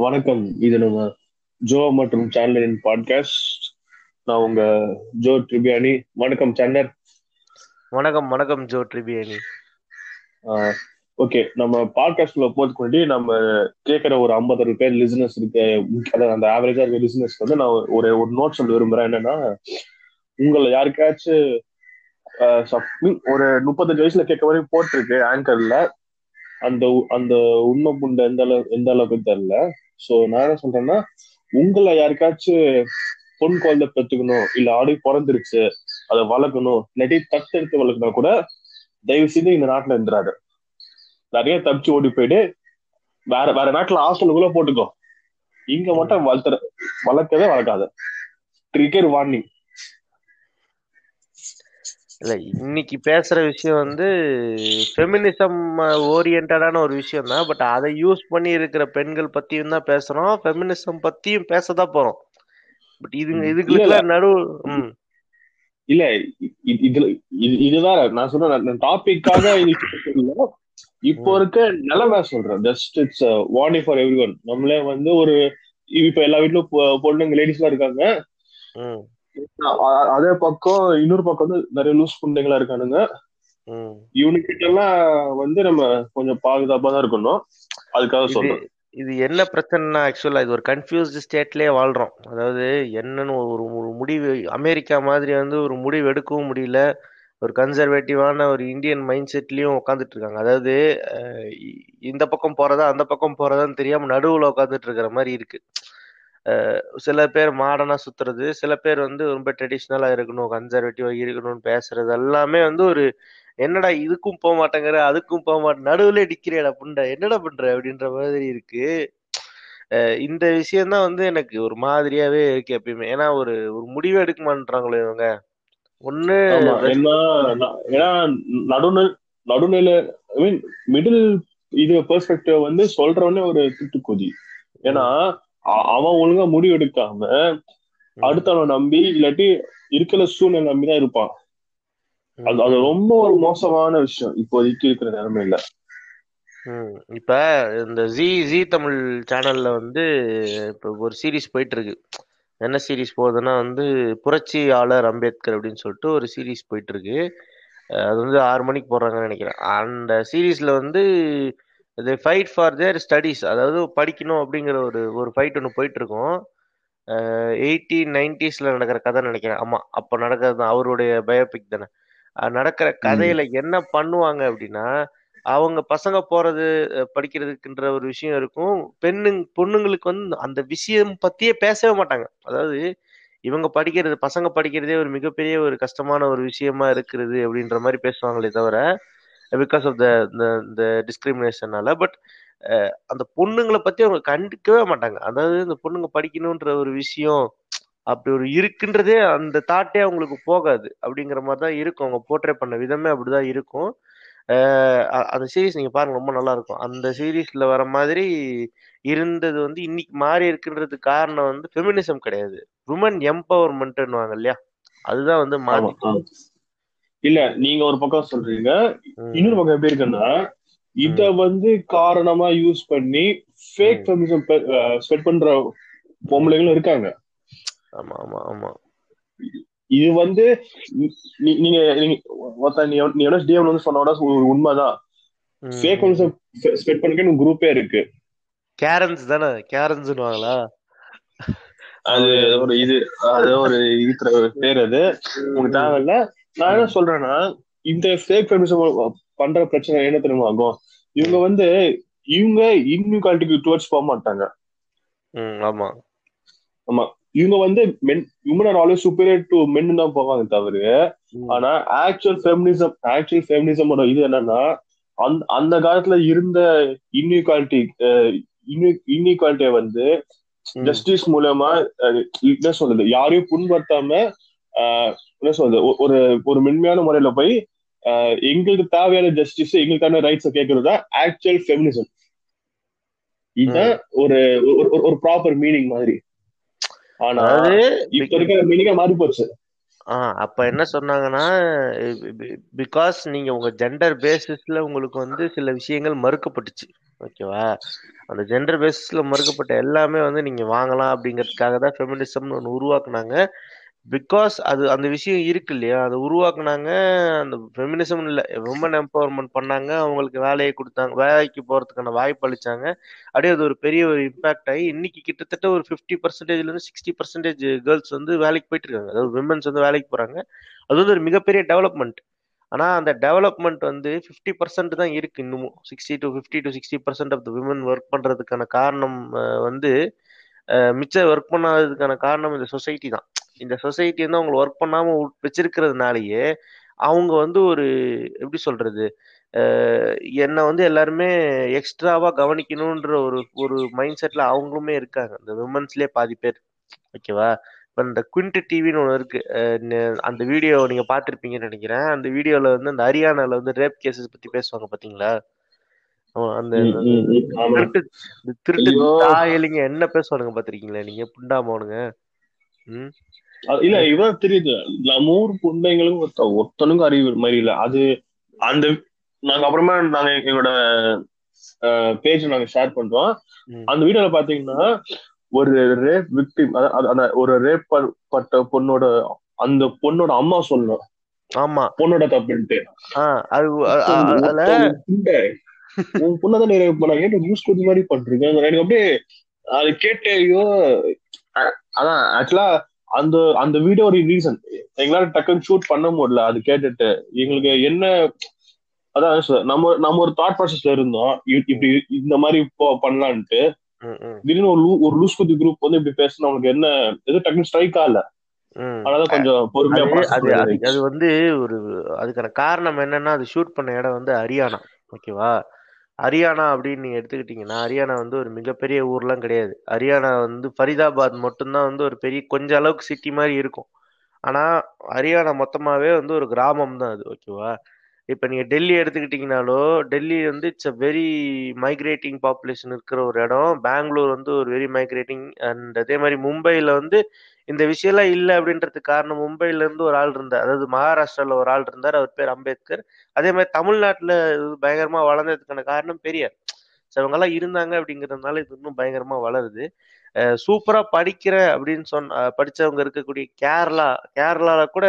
வணக்கம் இது நம்ம ஜோ மற்றும் சேனலின் பாட்காஸ்ட் நான் உங்க ஜோ ட்ரிபியானி. வணக்கம் சேனல். வணக்கம் வணக்கம் ஜோ ட்ரிபியானி. ஓகே நம்ம பாட்காஸ்ட்ல போறதுக்கு முன்னாடி நம்ம கேட்கிற ஒரு ஐம்பது பேர் லிசனஸ் இருக்க. அதாவது அந்த ஆவரேஜா இருக்க லிசனஸ் வந்து நான் ஒரு ஒரு நோட் சொல்ல விரும்புறேன். என்னன்னா உங்களை யாருக்காச்சும் ஒரு முப்பத்தஞ்சு வயசுல கேட்க வரைக்கும் போட்டிருக்கு ஆங்கர்ல அந்த அந்த உண்மை புண்டை எந்த அளவு எந்த அளவுக்கு தெரியல. சோ நான் என்ன சொல்றேன்னா உங்களை யாருக்காச்சும் பொன் குழந்தை பெற்றுக்கணும் இல்ல ஆடு பிறந்துருச்சு அதை வளர்க்கணும் இல்லாட்டி தத்தெடுத்து வளர்க்கணும் கூட தயவு செய்து இந்த நாட்டுல இருந்துறாரு நிறைய தப்பிச்சு ஓடி போயிட்டு வேற வேற நாட்டுல ஹாஸ்டலுக்குள்ள போட்டுக்கோ. இங்க மட்டும் வளர்த்துற வளர்க்கவே வளர்க்காது. கிரிக்கெட் வார்னிங் இல்ல இன்னைக்கு பேசுற விஷயம் வந்து ஃபெமினிசம் ஓரியன்டான ஒரு விஷயம் தான் பட் அதை யூஸ் பண்ணி இருக்கிற பெண்கள் பத்தியும் தான் பேசுறோம். ஃபெமினிசம் பத்தியும் பேசதான் போறோம். பட் இதுங்க இதுக்கு நடு இல்ல இதுல இது வேற நான் சொல்றேன் டாபிக்காக இப்போ இருக்க நிலைமை சொல்றேன். Just it's warning for everyone நம்மளே வந்து ஒரு இப்ப எல்லா வீட்லயும் பொண்ணுங்க லேடிஸ் எல்லாம் இருக்காங்க அதே பக்கம் இன்னொரு பக்கம் வந்து நிறைய லூஸ் புண்டைங்களா இருக்கானுங்க. இவனுக்கிட்ட எல்லாம் வந்து நம்ம கொஞ்சம் பாதுகாப்பா தான் இருக்கணும். அதுக்காக சொல்றேன் இது என்ன பிரச்சனைனா ஆக்சுவலா இது ஒரு கன்ஃபியூஸ்டு ஸ்டேட்லயே வாழ்றோம். அதாவது என்னன்னு ஒரு ஒரு முடிவு அமெரிக்கா மாதிரி வந்து ஒரு முடிவு எடுக்கவும் முடியல. ஒரு கன்சர்வேட்டிவான ஒரு இந்தியன் மைண்ட் செட்லயும் உட்காந்துட்டு இருக்காங்க. அதாவது இந்த பக்கம் போறதா அந்த பக்கம் போறதான்னு தெரியாம நடுவுல உட்காந்துட்டு இருக்கிற மாதிரி இருக்கு. சில பேர் மாடர்னா சுத்துறது சில பேர் வந்து ரொம்ப ட்ரெடிஷ்னலா இருக்கணும் கன்சர்வேட்டிவா இருக்கணும்னு பேசுறது எல்லாமே வந்து ஒரு என்னடா இதுக்கும் போக மாட்டேங்கிற அதுக்கும் போக மாட்டேன் நடுவுல டிக்கிறேடா புண்டா என்னடா பண்ற? அப்படின்ற மாதிரி இருக்கு. இந்த விஷயம் தான் வந்து எனக்கு ஒரு மாதிரியாவே இருக்கு எப்பயுமே. ஏன்னா ஒரு ஒரு முடிவே எடுக்க மாட்டாங்களோ இவங்க. ஒண்ணு ஏன்னா நடுநிலை நடுநிலை ஐ மீன் மிடில் இது பெர்ஸ்பெக்டிவ் வந்து சொல்றவனே ஒரு திட்டு கொதி. ஏன்னா அவன் ஒழுங்கா முடிவு எடுக்காம அடுத்தவனை நம்பி இல்லாட்டி இருக்கிற சூழ்நிலை நம்பிதான் இருப்பான். அது அது ரொம்ப ஒரு மோசமான விஷயம். இப்போதைக்கு இருக்கிற நிலைமையில. இப்ப இந்த ஜி ஜி தமிழ் சேனல்ல வந்து இப்ப ஒரு சீரீஸ் போயிட்டு இருக்கு என்ன சீரீஸ் போகுதுன்னா வந்து புரட்சியாளர் அம்பேத்கர் அப்படின்னு சொல்லிட்டு ஒரு சீரீஸ் போயிட்டு இருக்கு அது வந்து ஆறு மணிக்கு போடுறாங்கன்னு நினைக்கிறேன். அந்த சீரீஸ்ல வந்து இது ஃபைட் ஃபார் தேர் ஸ்டடீஸ் அதாவது படிக்கணும் அப்படிங்கிற ஒரு ஒரு ஃபைட் ஒன்று போயிட்டு இருக்கோம் எயிட்டீன் நைன்டிஸ்ல நடக்கிற கதை நினைக்கிறேன். ஆமா அப்போ நடக்கிறது தான் அவருடைய பயோபிக் தானே. நடக்கிற கதையில என்ன பண்ணுவாங்க அப்படின்னா அவங்க பசங்க போறது படிக்கிறதுக்குன்ற ஒரு விஷயம் இருக்கும். பெண்ணு பொண்ணுங்களுக்கு வந்து அந்த விஷயம் பத்தியே பேசவே மாட்டாங்க. அதாவது இவங்க படிக்கிறது பசங்க படிக்கிறதே ஒரு மிகப்பெரிய ஒரு கஷ்டமான ஒரு விஷயமா இருக்கிறது அப்படின்ற மாதிரி பேசுவாங்களே தவிர பிகாஸ் ஆஃப் த டிஸ்கிரிமினேஷனால பட் அந்த பொண்ணுங்களை பத்தி அவங்க கண்டுக்கவே மாட்டாங்க. அதாவது இந்த பொண்ணுங்க படிக்கணுன்ற ஒரு விஷயம் அப்படி ஒரு இருக்குன்றதே அந்த தாட்டே அவங்களுக்கு போகாது. அப்படிங்கிற மாதிரி தான் இருக்கும். அவங்க போர்ட்ரே பண்ண விதமே அப்படிதான் இருக்கும். அந்த சீரீஸ் நீங்க பாருங்க ரொம்ப நல்லா இருக்கும். அந்த சீரீஸ்ல வர மாதிரி இருந்தது வந்து இன்னைக்கு மாறி இருக்குன்றதுக்கு காரணம் வந்து ஃபெமினிசம் கிடையாது. உமன் எம்பவர்மெண்ட்னுவாங்க இல்லையா? அதுதான் வந்து மாறி இல்ல நீங்க ஒரு பக்கம் சொல்றீங்க. இன்னொரு பக்கம் எப்படி இருக்குன்னா இத வந்து காரணமா யூஸ் பண்ணி ஃபேக் ஃபெமினிசம் ஸ்ப்ரெட் பண்ற பொம்பளைங்களும் இருக்காங்க. ஆமா ஆமா ஆமா. இது வந்து நீங்க நீங்க நீ எவ்வளவு டிஎம் வந்து சொன்னோட உண்மைதான். ஃபேக் ஃபெமினிசம் ஸ்ப்ரெட் பண்ணி குரூப்பே இருக்கு. கேரன்ஸ் தானே? கேரன்ஸ்னுவாங்களா அது ஒரு இது அது ஒரு பேர் அது. உங்களுக்கு தேவையில்ல நான் என்ன சொல்றேன்னா இந்த ஃபேக் ஃபெமினிசம் பண்ற பிரச்சனை என்ன தெரியுமா ஆகும்? இவங்க வந்து இவங்க இன்இக்வாலிட்டிக்கு டுவர்ட்ஸ் போக மாட்டாங்க. ஆமா. ஆமா. இவங்க வந்து men women are always superior to men தான் போவாங்க தவிர ஆனா ஆக்சுவல் ஃபெமினிசம் ஆக்சுவல் ஃபெமினிசமோட இது என்னன்னா அந்த அந்த காலத்துல இருந்த இன்இக்வாலிட்டி இன்இக்வாலிட்டியை வந்து ஜஸ்டிஸ் மூலமா என்ன சொல்றது யாரையும் புண்படுத்தாம என்ன சொல்றது? ஒரு ஒரு மென்மையான முறையில போய் எங்களுக்கு தேவையான ஜஸ்டிஸ் எங்களுக்கான ரைட்ஸ் கேட்கறதா ஆக்சுவல் ஃபெமினிசம் இதுதான் ஒரு ஒரு ப்ராப்பர் மீனிங் மாதிரி. ஆனா இப்ப இருக்கிற மீனிங்கா மாறி போச்சு. ஆஹ் அப்ப என்ன சொன்னாங்கன்னா பிகாஸ் நீங்க உங்க ஜெண்டர் பேசிஸ்ல உங்களுக்கு வந்து சில விஷயங்கள் மறுக்கப்பட்டுச்சு. ஓகேவா? அந்த ஜெண்டர் பேசிஸ்ல மறுக்கப்பட்ட எல்லாமே வந்து நீங்க வாங்கலாம் அப்படிங்கிறதுக்காக தான் ஃபெமினிசம்னு ஒன்று உருவாக்குனாங்க. பிகாஸ் அது அந்த விஷயம் இருக்கு இல்லையா? அதை உருவாக்குனாங்க அந்த ஃபெமினிசம் இல்லை உமன் எம்பவர்மெண்ட் பண்ணாங்க அவங்களுக்கு வேலையை கொடுத்தாங்க வேலைக்கு போகிறதுக்கான வாய்ப்பு அளிச்சாங்க. அப்படியே அது ஒரு பெரிய ஒரு இம்பாக்ட் ஆகி இன்னைக்கு கிட்டத்தட்ட ஒரு ஃபிஃப்டி பர்சன்டேஜ்லேருந்து சிக்ஸ்டி பர்சன்டேஜ் கேர்ள்ஸ் வந்து வேலைக்கு போயிட்டு இருக்காங்க. அதாவது விமன்ஸ் வந்து வேலைக்கு போகிறாங்க அது வந்து ஒரு மிகப்பெரிய டெவலப்மெண்ட் ஆனால் அந்த டெவலப்மெண்ட் வந்து ஃபிஃப்டி பர்சன்ட் தான் இருக்குது இன்னமும். Sixty to fifty to sixty percent of the women work பண்ணுறதுக்கான காரணம் வந்து மிச்சம் ஒர்க் பண்ணாததுக்கான காரணம் இந்த சொசைட்டி தான். இந்த சொசைட்டி வந்து அவங்களை ஒர்க் பண்ணாம வச்சிருக்கிறதுனாலயே அவங்க வந்து ஒரு எப்படி சொல்றது என்னை வந்து எல்லாருமே எக்ஸ்ட்ராவா கவனிக்கணுன்ற ஒரு ஒரு மைண்ட் செட்ல அவங்களுமே இருக்காங்க. இந்த விமன்ஸ்லயே பாதி பேர். ஓகேவா இப்போ இந்த குவிண்ட் டிவின்னு ஒன்று இருக்கு. அந்த வீடியோ நீங்க பார்த்திருப்பீங்கன்னு நினைக்கிறேன். அந்த வீடியோல வந்து அந்த ஹரியானால வந்து ரேப் கேசஸ் பத்தி பேசுவாங்க பாத்தீங்களா? அந்த திருட்டு திருட்டு தாயலிங்க என்ன பேசுவானுங்க பாத்திருக்கீங்களா நீங்க? புண்டாமவனுங்க ம்? இல்ல இவன் தெரியுது. நம்ம ஊர் பொண்ணுங்களுக்கும் ஒருத்த ஒருத்தனுக்கும் அறிவு மாதிரி இல்ல. அது அந்த நாங்க அப்புறமா நாங்க எங்களோட பேஜ் நாங்க ஷேர் பண்றோம். அந்த வீடியோல பாத்தீங்கன்னா ஒரு ரேப் விக்டிம் அந்த ஒரு ரேப் பட்ட பொண்ணோட அந்த பொண்ணோட அம்மா சொல்லணும் ஆமா. பொண்ணோட தப்புன்ட்டு. உன் பொண்ணதான் ரேப் பண்ணாங்க ஏன் நியூஸ் கொடுத்த மாதிரி பண்றீங்க? எனக்கு அப்படியே அது கேட்டு ஐயோ அதான் ஆக்சுவலா அந்த அந்த வீடியோ ஒரு ரீசன் எங்களால டக்குன்னு ஷூட் பண்ண முடியல. அது கேட்டுட்டு எங்களுக்கு என்ன அதான் sir, நம்ம நம்ம ஒரு தாட் ப்ராசஸ்ல இருந்தோம். இப்படி இந்த மாதிரி இப்போ பண்ணலான்ட்டு. திடீர்னு ஒரு லூ- ஒரு லூஸ் குத்தி குரூப் வந்து இப்படி பேசினா அவனுக்கு என்ன எது டக்குன்னு ஸ்ட்ரைக் ஆகல அது அது வந்து ஒரு அதுக்கான காரணம் என்னன்னா அது ஷூட் பண்ண இடம் வந்து ஹரியானா ஓகேவா ஹரியானா அப்படின்னு நீங்க எடுத்துக்கிட்டீங்கன்னா ஹரியானா வந்து ஒரு மிகப்பெரிய ஊர்லாம் கிடையாது. ஹரியானா வந்து ஃபரிதாபாத் மட்டும்தான் வந்து ஒரு பெரிய கொஞ்ச அளவுக்கு சிட்டி மாதிரி இருக்கும். ஆனா ஹரியானா மொத்தமாவே வந்து ஒரு கிராமம் தான் அது ஓகேவா இப்போ நீங்கள் டெல்லி எடுத்துக்கிட்டிங்கனாலோ டெல்லி வந்து it's a very migrating population இருக்கிற ஒரு இடம். பெங்களூர் வந்து ஒரு வெரி மைக்ரேட்டிங் அண்ட் அதே மாதிரி மும்பையில் வந்து இந்த விஷயம்லாம் இல்லை அப்படின்றதுக்கு காரணம் மும்பையிலேருந்து ஒரு ஆள் இருந்தார். அதாவது மகாராஷ்டிராவில் ஒரு ஆள் இருந்தார். அவர் பேர் அம்பேத்கர். அதே மாதிரி தமிழ்நாட்டில் இது வளர்ந்ததுக்கான காரணம் பெரியார். ஸோ இவங்கெல்லாம் இருந்தாங்க அப்படிங்கிறதுனால இது இன்னும் பயங்கரமாக வளருது. சூப்பராக படிக்கிற அப்படின்னு சொன்ன படித்தவங்க இருக்கக்கூடிய கேரளா கேரளாவில் கூட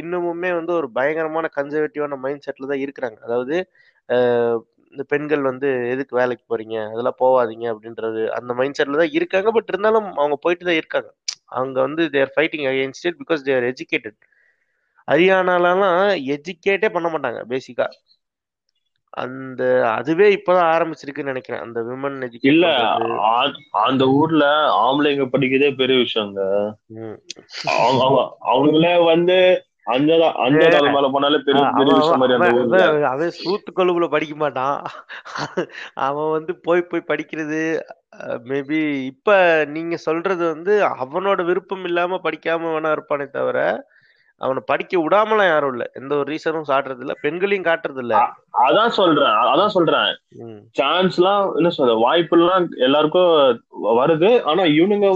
இன்னுமுமே வந்து ஒரு பயங்கரமான கன்சர்வேட்டிவான மைண்ட் செட்ல தான் இருக்கிறாங்க. அதாவது இந்த பெண்கள் வந்து எதுக்கு வேலைக்கு போறீங்க? அதெல்லாம் போவாதீங்க அப்படின்றது அந்த மைண்ட் செட்ல தான் இருக்காங்க. பட் இருந்தாலும் அவங்க போயிட்டு தான் இருக்காங்க. அவங்க வந்து they're fighting against it because they're educated ஹரியானாலாம் எஜுகேட்டே பண்ண மாட்டாங்க பேசிக்கா அந்த அதுவே இப்பதான் ஆரம்பிச்சிருக்குன்னு நினைக்கிறேன். அந்த விமன் இல்ல அந்த ஊர்ல ஆம்பளைங்க படிக்கிறதே பெரிய விஷயங்க. அவங்களே வந்து அவன் சூத்து கொழுப்புல படிக்க மாட்டான். அவன் வந்து போய் போய் படிக்கிறது மேபி இப்ப நீங்க சொல்றது வந்து அவனோட விருப்பம் இல்லாம படிக்காம வேணா இருப்பானே தவிர அவனை படிக்க விடாமலாம் யாரும் இல்ல. எந்த ஒரு ரீசனும் காட்டுறது இல்ல பெண்களையும் காட்டுறது இல்ல அதான் சொல்றேன். அதான் சொல்றேன். சான்ஸ் எல்லாம் என்ன சொல்ற வாய்ப்பு எல்லாம் எல்லாருக்கும் வருது. ஆனா இவனுங்க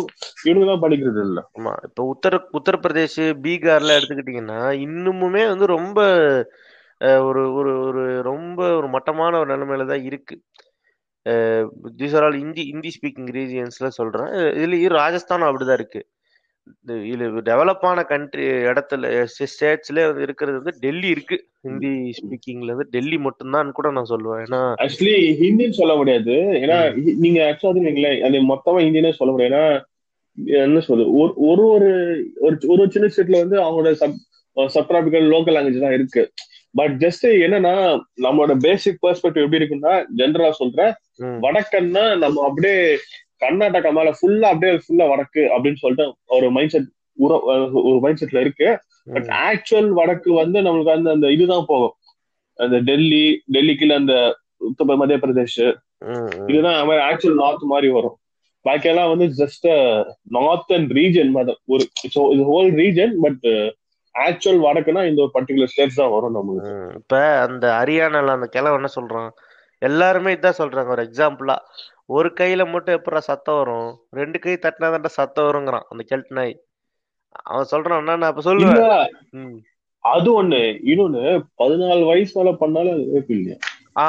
இவனுங்க தான் படிக்கிறது இல்ல. ஆமா இப்ப உத்தர உத்தரப்பிரதேஷ் பீகார்ல எடுத்துக்கிட்டீங்கன்னா இன்னுமுமே வந்து ரொம்ப ஒரு ஒரு ஒரு ரொம்ப ஒரு மட்டமான ஒரு நிலைமையில தான் இருக்கு. These are all Hindi Hindi speaking ரீஜியன்ஸ்ல சொல்றேன். இதுலயும் ராஜஸ்தானும் அப்படிதான் இருக்கு. இந்த- இது டெவலப் ஆன கண்ட்ரி இடத்துல ஸ்டேட்ஸ்ல இருக்கிறது வந்து டெல்லி இருக்கு. ஹிந்தி ஸ்பீக்கிங்ல வந்து டெல்லி மட்டும்தான் கூட நான் சொல்லுவேன். ஏன்னா ஆக்சுவலி ஹிந்தின்னு சொல்ல முடியாது. ஏன்னா நீங்க ஆக்சுவலா அது மொத்தமா ஹிந்தினே சொல்ல முடியாது. ஏன்னா என்ன சொல்றது ஒரு ஒரு ஒரு ஒரு சின்ன ஸ்டேட்ல வந்து அவங்களோட சப் சப்டிராபிக்கல் லோக்கல் லாங்குவேஜ் தான் இருக்கு. பட் ஜஸ்ட் என்னன்னா நம்மளோட பேசிக் பெர்ஸ்பெக்டிவ் எப்படி இருக்குன்னா ஜென்ரலா சொல்றேன். வடக்கன்னா நம்ம அப்படியே கர்நாடகா மேல ஃபுல்லா அப்படியே ஃபுல்லா வடக்கு அப்படின்னு சொல்லிட்டு ஒரு மைண்ட் செட் ஒரு மைண்ட் செட்ல இருக்கு. பட் ஆக்சுவல் வடக்கு வந்து நம்மளுக்கு அந்த அந்த இதுதான் போகும். அந்த டெல்லி டெல்லிக்குள்ள அந்த உத்தர மத்திய பிரதேஷ். இதுதான் ஆக்சுவல் நார்த் மாதிரி வரும். பாக்கியெல்லாம் வந்து ஜஸ்ட் நார்த்தன் ரீஜன் மாதிரி. ஒரு இது ஹோல் ரீஜன் பட் ஆக்சுவல் வடக்குன்னா இந்த ஒரு பர்டிகுலர் ஸ்டேட்ஸ் தான் வரும் நம்மளுக்கு. இப்ப அந்த ஹரியானால அந்த கிழவன் என்ன சொல்றான்? எல்லாருமே இதான் சொல்றாங்க. ஒரு எக்ஸாம்பிளா ஒரு கையில மட்டும் எப்படா சத்தம் வரும்? ரெண்டு கை தட்டினா சத்தம் வருங்கிறான் அந்த கெல்ட் நாய். அவன் சொல்றான் நான் அப்ப சொல்லுவேன். ம். அது ஒண்ணு. இன்னொன்னு பதினாலு வயசு மேல பண்ணாலும் அது rape இல்லையா? ஆ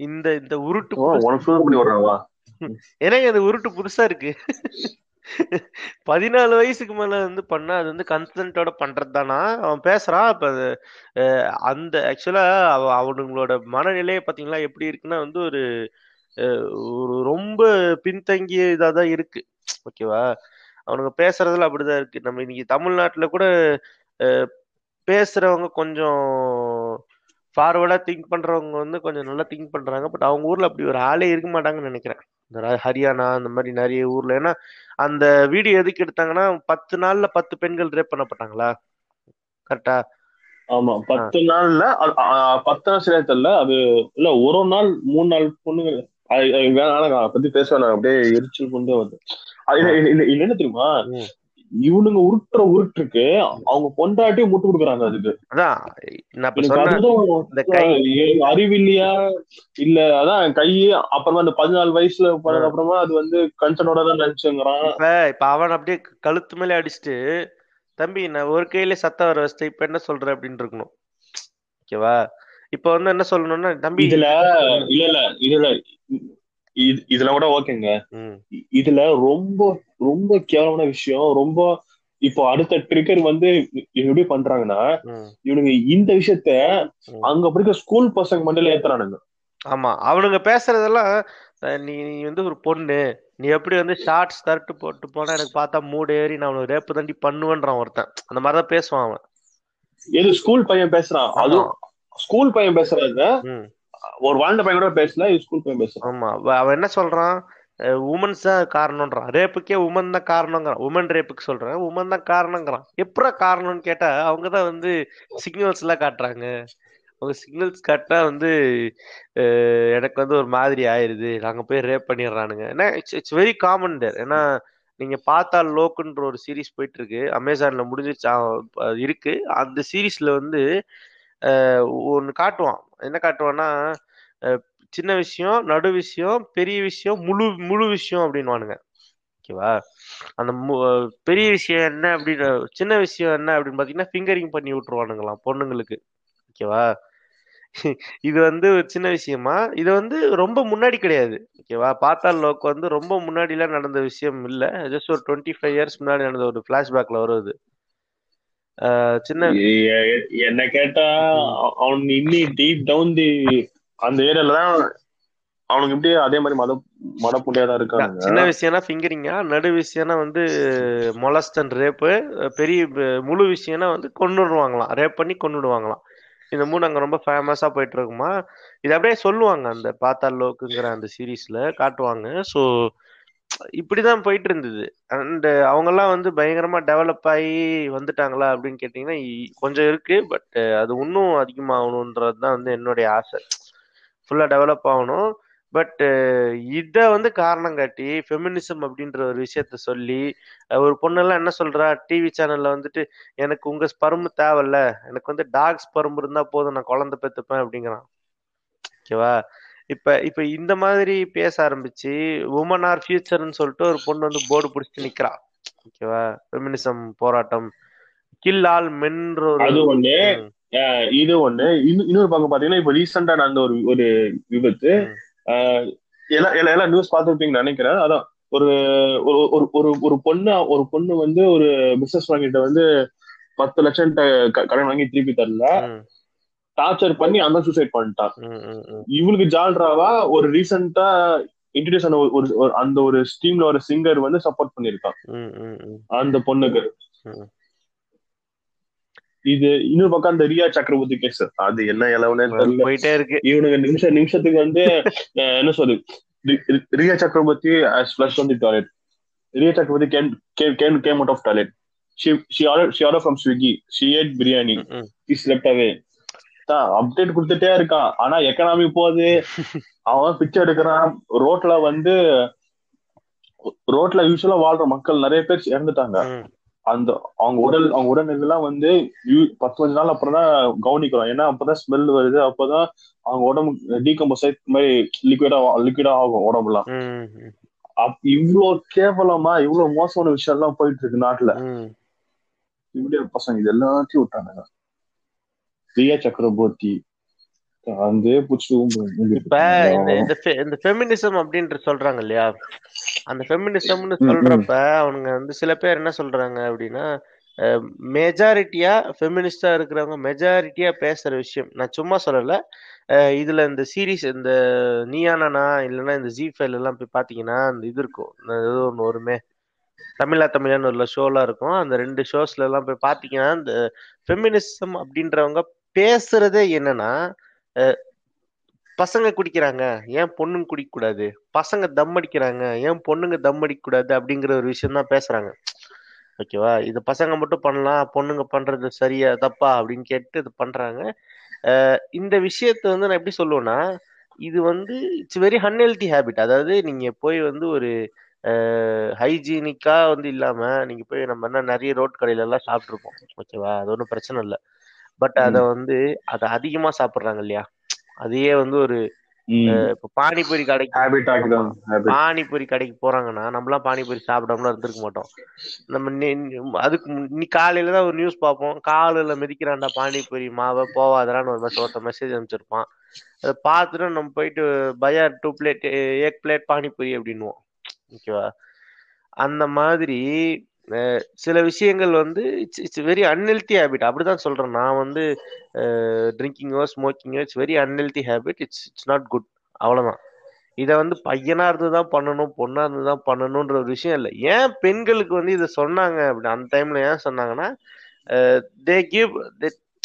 இந்த இந்த உருட்டு எனக்கு இந்த உருட்டு புதுசா இருக்கு. பதினாலு வயசுக்கு மேல வந்து பண்ணா அது வந்து கன்சென்ட்டோட பண்றது தானா அவன் பேசுறான் அது, அஹ், அந்த ஆக்சுவலா அவனுங்களோட மனநிலையை பாத்தீங்களா எப்படி இருக்குன்னா வந்து ஒரு ஒரு ரொம்ப பின்தங்கிய இதாக தான் இருக்கு. ஓகேவா? அவனுங்க பேசுறதுல அப்படிதான் இருக்கு. நம்ம இன்னைக்கு தமிழ்நாட்டுல கூட பேசுறவங்க கொஞ்சம் ஃபார்வர்டா திங்க் பண்றவங்க வந்து கொஞ்சம் நல்லா திங்க் பண்றாங்க. பட் அவங்க ஊர்ல அப்படி ஒரு ஆளே இருக்க மாட்டாங்கன்னு நினைக்கிறேன். இந்த ஹரியானா அந்த மாதிரி நிறைய ஊர்ல. ஏன்னா அந்த வீடியோ எதுக்கு எடுத்தாங்கன்னா பத்து நாள்ல பத்து பெண்கள் ரேப் பண்ணப்பட்டாங்களா? கரெக்டா ஆமா. பத்து நாள்ல பத்து நாள் சரியா தெரியல அது இல்ல ஒரு நாள் மூணு நாள் பொண்ணுங்க வேணாம் அதை பத்தி பேச வேணாம். அப்படியே எரிச்சல் கொண்டு வருது என்ன தெரியுமா. இவனுங்க உருட்டுற உருட்டுருக்கு. அவங்க பொண்டாட்டியே முட்டு கொடுக்குறாங்க அதுக்கு. அதான் அறிவில்லையா இல்ல அதான் கை அப்புறமா அந்த பதினாலு வயசுல பண்ணதுக்கு அப்புறமா அது வந்து கன்சர்னோட தான் நினைச்சுங்கிறான். இப்ப அவன் அப்படியே கழுத்து மேலே அடிச்சுட்டு தம்பி நான் ஒரு கையில சத்தம் வர வச்சுட்டு இப்ப என்ன சொல்ற? அப்படின்னு இருக்கணும். ஓகேவா? இப்ப வந்து என்ன சொல்லணும்னா தம்பி இதுல இல்ல இல்ல இதுல இது- இதுல கூட ஓகேங்க. இதுல ரொம்ப ரொம்ப கேவலமான விஷயம் ரொம்ப இப்போ அடுத்த ட்ரிகர் வந்து எப்படி பண்றாங்கன்னா இவனுங்க இந்த விஷயத்த. அங்க படிக்கிற ஸ்கூல் பசங்க மண்டல ஏத்துறானுங்க. ஆமா அவனுங்க பேசுறதெல்லாம் நீ நீ வந்து ஒரு பொண்ணு நீ எப்படி வந்து ஷார்ட் ஸ்கர்ட் போட்டு போனா எனக்கு பார்த்தா மூடு ஏறி நான் உனக்கு ரேப்பு தாண்டி பண்ணுவேன்றான் ஒருத்தன். அந்த மாதிரி தான் பேசுவான் அவன். எது ஸ்கூல் பையன் பேசுறான்? அதுவும் ஸ்கூல் பையன் பேசுறாங்க ஒரு வாழ்ந்த பையன் கூட பேசல ஸ்கூல் பையன் பேசல. ஆமா அவன் என்ன சொல்றான்? உமன்ஸ் தான் காரணம்ன்றான். ரேப்புக்கே உமன் தான் காரணங்கிறான் உமன் ரேப்புக்கு சொல்றேன். உமன் தான் காரணங்கிறான் எப்படா காரணம்னு கேட்டா அவங்க தான் வந்து சிக்னல்ஸ் எல்லாம் காட்டுறாங்க. அவங்க சிக்னல்ஸ் காட்டினா வந்து எனக்கு வந்து ஒரு மாதிரி ஆயிருது. நாங்கள் போய் ரேப் பண்ணிடுறானுங்க. ஏன்னா it's it's very common there ஏன்னா நீங்க பார்த்தா லோக்குன்ற ஒரு சீரிஸ் போயிட்டு இருக்கு அமேசான்ல முடிஞ்சிச்சு இருக்கு. அந்த சீரிஸ்ல வந்து ஒன்று காட்டுவான். என்ன காட்டுவான்னா சின்ன விஷயம் நடு விஷயம் பெரிய விஷயம் முழு முழு விஷயம் அப்படின்வானுங்க ஓகேவா? அந்த மு- பெரிய விஷயம் என்ன அப்படின்னு சின்ன விஷயம் என்ன அப்படின்னு பார்த்தீங்கன்னா ஃபிங்கரிங் பண்ணி விட்டுருவானுங்களாம் பொண்ணுங்களுக்கு. ஓகேவா? இது வந்து ஒரு சின்ன விஷயமா? இது வந்து ரொம்ப முன்னாடி கிடையாது. ஓகேவா? பாத்தால் லோக் வந்து ரொம்ப முன்னாடிலாம் நடந்த விஷயம் இல்லை. ஜஸ்ட் ஒரு டுவெண்ட்டி ஃபைவ் இயர்ஸ் முன்னாடி நடந்த ஒரு ஃப்ளாஷ்பேக்கில் வருது. சின்ன என்ன கேட்டா அவன் இன்னி டீப் டவுன் தி அந்த ஏரியால தான் அவனுக்கு இப்படியே அதே மாதிரி மத மடப்புண்டியா தான் அதான் இருக்கானுங்க. சின்ன விஷயம்னா ஃபிங்கரிங்கா நடு விஷயம்னா வந்து மொலஸ்டன் ரேப்பு பெரிய முழு விஷயம்னா வந்து கொன்னுடுவாங்களாம். ரேப் பண்ணி கொன்னுடுவாங்களாம். இந்த மூணு அங்க ரொம்ப ஃபேமஸா போயிட்டு இருக்குமா இது அப்படியே சொல்லுவாங்க அந்த பாத்தால் லோக்குங்கிற அந்த சீரீஸ்ல காட்டுவாங்க. ஸோ இப்படிதான் போயிட்டு இருந்தது அண்ட் அவங்கெல்லாம் வந்து பயங்கரமா டெவலப் ஆகி வந்துட்டாங்களா அப்படின்னு கேட்டீங்கன்னா, இ- கொஞ்சம் இருக்கு. பட் அது இன்னும் அதிகமாகணுன்றது தான் வந்து என்னுடைய ஆசை. ஃபுல்லா டெவலப் ஆகணும். பட் இதை வந்து காரணம் காட்டி ஃபெமினிசம் அப்படின்ற ஒரு விஷயத்த சொல்லி ஒரு பொண்ணெல்லாம் என்ன சொல்றா? டிவி சேனல்ல வந்துட்டு எனக்கு உங்க ஸ்பர்ம் தேவையில்ல. எனக்கு வந்து டாக் பரும்பு இருந்தா போதும். நான் குழந்தை பெத்துப்பேன். அப்படிங்கிறான். ஓகேவா? இப்ப இப்ப இந்த மாதிரி பேச ஆரம்பிச்சு உமன் ஆர் ஃபியூச்சர்னு சொல்லிட்டு ஒரு பொண்ணு வந்து போர்டு பிடிச்சிட்டு நிக்கிறா. ஓகேவா ஃபெமினிசம் போராட்டம். கில் ஆல் மென்ற ஒரு அது ஒண்ணு. இது ஒண்ணு. இன்னொரு பக்கம் பாத்தீங்கன்னா இப்ப ரீசெண்டா நடந்த ஒரு ஒரு விபத்து. எல்லாம் எல்லாம் நியூஸ் பார்த்துருப்பீங்கன்னு நினைக்கிறேன். அதான் ஒரு ஒரு ஒரு ஒரு பொண்ணு ஒரு பொண்ணு வந்து ஒரு பிசினஸ் வாங்கிட்ட வந்து பத்து லட்சம் கடன் வாங்கி திருப்பி தரல. டார்ச்சர் பண்ணி அந்த சூசைட் பண்ணிட்டான். இவளுக்கு ஜால்ராவா ஒரு ரீசெண்டா இன்ட்ரடியூஸ் ஆன ஒரு அந்த ஒரு ஸ்ட்ரீம்ல ஒரு சிங்கர் வந்து சப்போர்ட் பண்ணிருக்கான் அந்த பொண்ணுக்கு. இது இன்னொரு பக்கம் அந்த ரியா சக்கரவர்த்தி கேஸ் அது என்ன தெரியல. போயிட்டே இருக்கு. இவனுக்கு நிமிஷம் நிமிஷத்துக்கு வந்து என்ன சொல்றது? ரியா சக்கரவர்த்தி on the toilet. ரியா சக்கரவர்த்தி came came came came out of toilet. She she ordered she ordered from swiggy. She ate biryani. ம், ம். Away அப்டேட் கொடுத்துட்டே இருக்கான். ஆனா எக்கனாமி போகுது. அவன் பிச்சை எடுக்கிறான். ரோட்ல வந்து ரோட்ல யூஸ்வலா வாழ்ற மக்கள் நிறைய பேர் இறந்துட்டாங்க. அந்த அவங்க உடல் அவங்க உடல்நிலைலாம் வந்து யூ- பத்து கொஞ்ச நாள் அப்புறம் தான் கவனிக்கிறோம். ஏன்னா அப்பதான் ஸ்மெல் வருது. அப்பதான் அவங்க உடம்பு டீகம்போஸ் மாதிரி லிக்விடா லிக்விடா ஆகும் உடம்புலாம். இவ்ளோ கேவலமா இவ்ளோ மோசமான விஷயம் எல்லாம் போயிட்டு இருக்கு நாட்டுல. ம். இப்படியே பசங்க இது எல்லாத்தையும் விட்டானுங்க. பிரியா சக்கரவர்த்தி புடிச்சு இப்ப இந்த இந்த ஃபெமினிசம் அப்படின்ற சொல்றாங்க இல்லையா? அந்த ஃபெமினிசம்னு. சொல்றப்ப அவனுங்க வந்து சில பேர் என்ன சொல்றாங்க அப்படின்னா மெஜாரிட்டியா ஃபெமினிஸ்டா இருக்கிறவங்க மெஜாரிட்டியா பேசுற விஷயம். நான் சும்மா சொல்லல. இதுல இந்த சீரிஸ் இந்த நீயானா இல்லைன்னா இந்த ஜி ஃபைல் எல்லாம் போய் பாத்தீங்கன்னா அந்த இது இருக்கும். ஏதோ ஒன்று வருமே. தமிழா தமிழான்னு ஒரு ஷோலாம் இருக்கும். அந்த ரெண்டு ஷோஸ்ல எல்லாம் போய் பாத்தீங்கன்னா இந்த ஃபெமினிசம் அப்படின்றவங்க பேசுறதே என்னன்னா பசங்க குடிக்கிறாங்க ஏன் பொண்ணுங்க குடிக்க கூடாது பசங்க தம் அடிக்கிறாங்க ஏன் பொண்ணுங்க தம் அடிக்க கூடாது அப்படிங்கிற ஒரு விஷயம் தான் பேசுறாங்க. ஓகேவா? இது பசங்க மட்டும் பண்ணலாம் பொண்ணுங்க பண்றது சரியா தப்பா அப்படின்னு கேட்டு இது பண்றாங்க. இந்த விஷயத்த வந்து நான் எப்படி சொல்லுவேன்னா இது வந்து இட்ஸ் வெரி அன்ஹெல்தி ஹேபிட் அதாவது நீங்க போய் வந்து ஒரு ஹைஜீனிக்கா வந்து இல்லாம நீங்க போய் நம்ம என்ன நிறைய ரோட் கடையில எல்லாம் சாப்பிட்டுருப்போம். ஓகேவா? அது ஒன்றும் பிரச்சனை இல்லை. பட் அதை வந்து அதை அதிகமா சாப்பிடுறாங்க இல்லையா? அதையே வந்து ஒரு இப்போ பானிபூரி கடைக்கு பானிபூரி கடைக்கு போறாங்கன்னா நம்மளாம் பானிபூரி சாப்பிடாமலாம் இருந்திருக்க மாட்டோம். நம்ம அதுக்கு நீ காலையில தான் ஒரு நியூஸ் பார்ப்போம். காலையில மிதிக்கிறான்டா பானிபூரி மாவை போவாதடான்னு ஒரு மெசேஜ் ஒருத்தன் மெசேஜ் அனுப்பிச்சிருப்பான். அதை பார்த்துட்டு நம்ம போயிட்டு பயா டூ பிளேட் ஏக் பிளேட் பானிபூரி அப்படின்னுவோம். ஓகேவா? அந்த மாதிரி சில விஷயங்கள் வந்து it's it's very unhealthy habit அப்படிதான் சொல்றேன். நான் வந்து ட்ரிங்கிங்கோ ஸ்மோக்கிங்கோ it's very unhealthy habit it's it's not good அவ்வளவுதான். இதை வந்து பையனா இருந்து தான் பண்ணணும் பொண்ணா இருந்து தான் பண்ணணும்ன்ற ஒரு விஷயம் இல்லை. ஏன் பெண்களுக்கு வந்து இதை சொன்னாங்க அப்படி அந்த டைம்ல ஏன் சொன்னாங்கன்னா தே கிவ்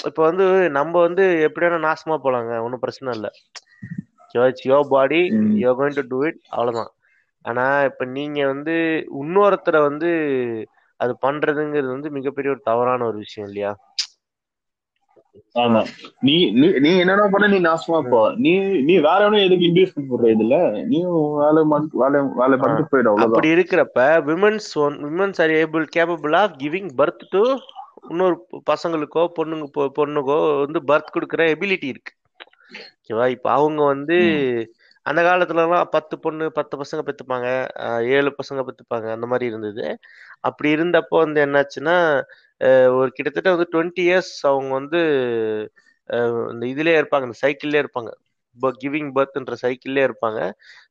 இப்போ வந்து நம்ம வந்து எப்படி வேணா நாசமா போலாங்க. ஒன்றும் பிரச்சனை இல்லை. It's your body. You going to do it அவ்வளவுதான். ஆனா இப்ப நீங்க வந்து இன்னொருத்தரை வந்து அது பண்றதுங்கிறது வந்து மிகப்பெரிய ஒரு தவறான ஒரு விஷயம் இல்லையா? ஆமா. நீ நீ நீ என்னடா பண்ண? நீ நாசமா போ. நீ நீ வேற எவனும் எதுக்கு இன்வெஸ்ட்மெண்ட் போடுற இதுல? நீயும் வேலை வேலை வேலை பண்ணிட்டு போயிடு அவ்வளவுதான். அப்படி இருக்கிறப்ப women's one women's are able capable of giving birth to இன்னொரு பசங்களுக்கோ பொண்ணுங்க பொண்ணுக்கோ வந்து பர்த் கொடுக்குற எபிலிட்டி இருக்கு. ஓகேவா? இப்போ அவங்க வந்து அந்த காலத்துலலாம் பத்து பொண்ணு பத்து பசங்க பெற்றுப்பாங்க ஏழு பசங்க பெற்றுப்பாங்க அந்த மாதிரி இருந்தது. அப்படி இருந்தப்போ வந்து என்னாச்சுன்னா ஒரு கிட்டத்தட்ட வந்து டுவெண்ட்டி இயர்ஸ் அவங்க வந்து இந்த இதுலேயே இருப்பாங்க. இந்த சைக்கிள்லேயே இருப்பாங்க. கிவிங் பர்த்ன்ற சைக்கிள்லே இருப்பாங்க.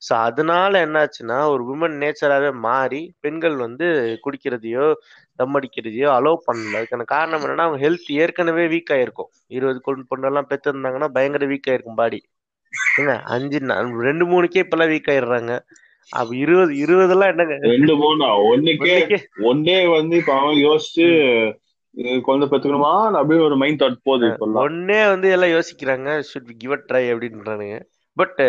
ஸோ அதனால என்னாச்சுன்னா ஒரு உமன் நேச்சராகவே மாறி பெண்கள் வந்து குடிக்கிறதையோ தம் அடிக்கிறதையோ அலோவ் பண்ணல. அதுக்கான காரணம் என்னன்னா அவங்க ஹெல்த் ஏற்கனவே வீக் ஆயிருக்கும் இருபது பொண்ணு பொண்ணெல்லாம் பெற்றிருந்தாங்கன்னா பயங்கர வீக் ஆயிருக்கும் பாடி. ஏங்க அஞ்சு ரெண்டு மூணுக்கே இப்பெல்லாம் வீக் ஆயிடுறாங்க. அப்ப இருபது இருபதெல்லாம் என்னங்க? ரெண்டு மூணு? ஒண்ணுக்கே ஒன்னே வந்து இப்ப அவன் யோசிச்சு குழந்தை பெத்துக்கணுமா? அப்படின்னு ஒரு மைண்ட் தாட் போகுது ஒன்னே வந்து எல்லாம் யோசிக்கிறாங்க. ஷுட் கிவ் அ ட்ரை அப்படின்றானுங்க. பட்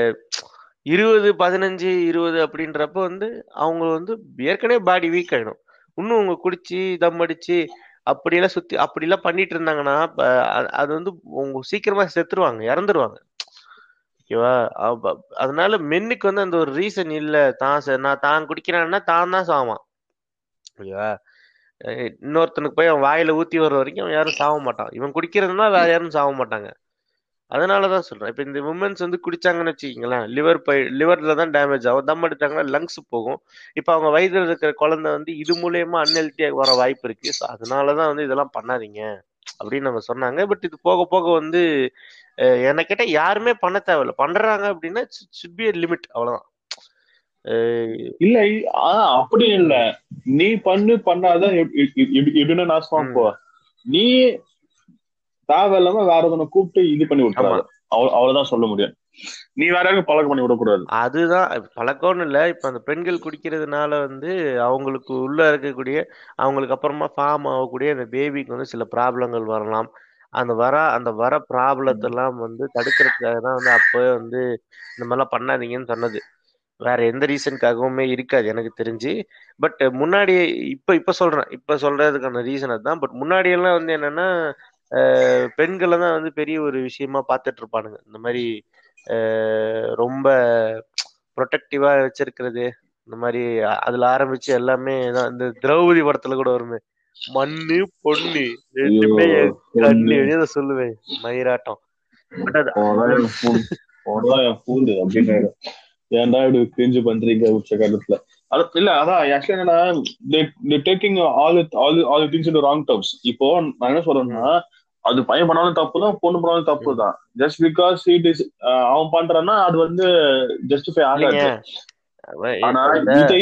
இருபது பதினஞ்சு இருபது அப்படின்றப்ப வந்து அவங்க வந்து ஏற்கனவே பாடி வீக் ஆயிடும். இன்னும் அவங்க குடிச்சு தம் அடிச்சு அப்படியெல்லாம் சுத்தி அப்படிலாம் பண்ணிட்டு இருந்தாங்கன்னா அது வந்து உங்க சீக்கிரமா செத்துருவாங்க இறந்துருவாங்க. ஓகேவா? அதனால மென்னுக்கு வந்து அந்த ஒரு ரீசன் இல்ல. தான் நான் தான் குடிக்கிறான்னா தான் தான் சாவான். ஓகேவா? இன்னொருத்தனுக்கு போய் அவன் வாயில ஊத்தி வர்ற வரைக்கும் அவன் யாரும் சாக மாட்டான். இவன் குடிக்கிறதுனா வேற யாரும் சாக மாட்டாங்க. அதனாலதான் சொல்றேன். இப்ப இந்த உமன்ஸ் வந்து குடிச்சாங்கன்னு வச்சுக்கீங்களேன் லிவர் போய் லிவர்ல தான் டேமேஜ் ஆகும். தம் அடிச்சாங்கன்னா லங்ஸ் போகும். இப்ப அவங்க வயதில் இருக்கிற குழந்தை வந்து இது மூலயமா அன்ஹெல்த்தியாக வர வாய்ப்பு இருக்கு. ஸோ அதனாலதான் வந்து இதெல்லாம் பண்ணாதீங்க. அப்படின்னு நம்ம சொன்னாங்க. பட் இது போக போக வந்து என்னை கேட்டா யாருமே பண்ண தேவையில்ல. பண்றாங்க அப்படின்னா சுட் பி லிமிட் அவ்வளவுதான். இல்ல அப்படி இல்ல. நீ பண்ணு பண்ணாத எப்- எப்- எப்- எப்படின்னா. போ நீ தேவையில்லாம வேற ஒருத்தனை கூப்பிட்டு இது பண்ணி ஆமா. விட்டுறாரு அவ்வளவுதான் சொல்ல முடியும். நீ வேற யாருக்கும் பழக்கம் பண்ணி விடக்கூடாது. அதுதான் பழக்கம்னு இல்லை. இப்போ அந்த பெண்கள் குடிக்கிறதுனால வந்து அவங்களுக்கு உள்ள இருக்கக்கூடிய அவங்களுக்கு அப்புறமா ஃபார்ம் ஆகக்கூடிய அந்த பேபிக்கு வந்து சில ப்ராப்ளங்கள் வரலாம். அந்த வர அந்த வர ப்ராப்ளத்தெல்லாம் வந்து தடுக்கிறதுக்காக தான் வந்து அப்போவே வந்து இந்த மாதிரிலாம் பண்ணாதீங்கன்னு சொன்னது. வேற எந்த ரீசனுக்காகவுமே இருக்காது எனக்கு தெரிஞ்சு. பட் முன்னாடி இப்போ இப்போ சொல்றேன். இப்போ சொல்றதுக்கான ரீசன் அதுதான். பட் முன்னாடி எல்லாம் வந்து என்னன்னா பெண்களை தான் வந்து பெரிய ஒரு விஷயமா பார்த்துட்டு இருப்பானுங்க. இந்த மாதிரி ரொம்ப ப்ரொடெக்டிவா வச்சிருக்கிறது. இந்த மாதிரி அதுல ஆரம்பிச்சு எல்லாமே தான் இந்த திரௌபதி படத்துல கூட வருமே. மண்ணு பொண்ணு ரெண்டுமே கண்ணு. வெளியே சொல்லுவேன். மயிராட்டம். ஏன்டா இப்படி கிரிஞ்சு பண்றீங்க உச்ச காலத்துல அது இல்ல அதான் ஆக்சுவலி என்னன்னா taking all all all things in wrong terms இப்போ நான் என்ன சொல்றேன்னா அது பையன் பண்ணாலும் தப்பு தான் பொண்ணு பண்ணாலும் தப்பு தான் ஜஸ்ட் பிகாஸ் இட் இஸ் அவன் பண்றான்னா அது வந்து ஜஸ்டிஃபை ஆகாது. ஆனா இதே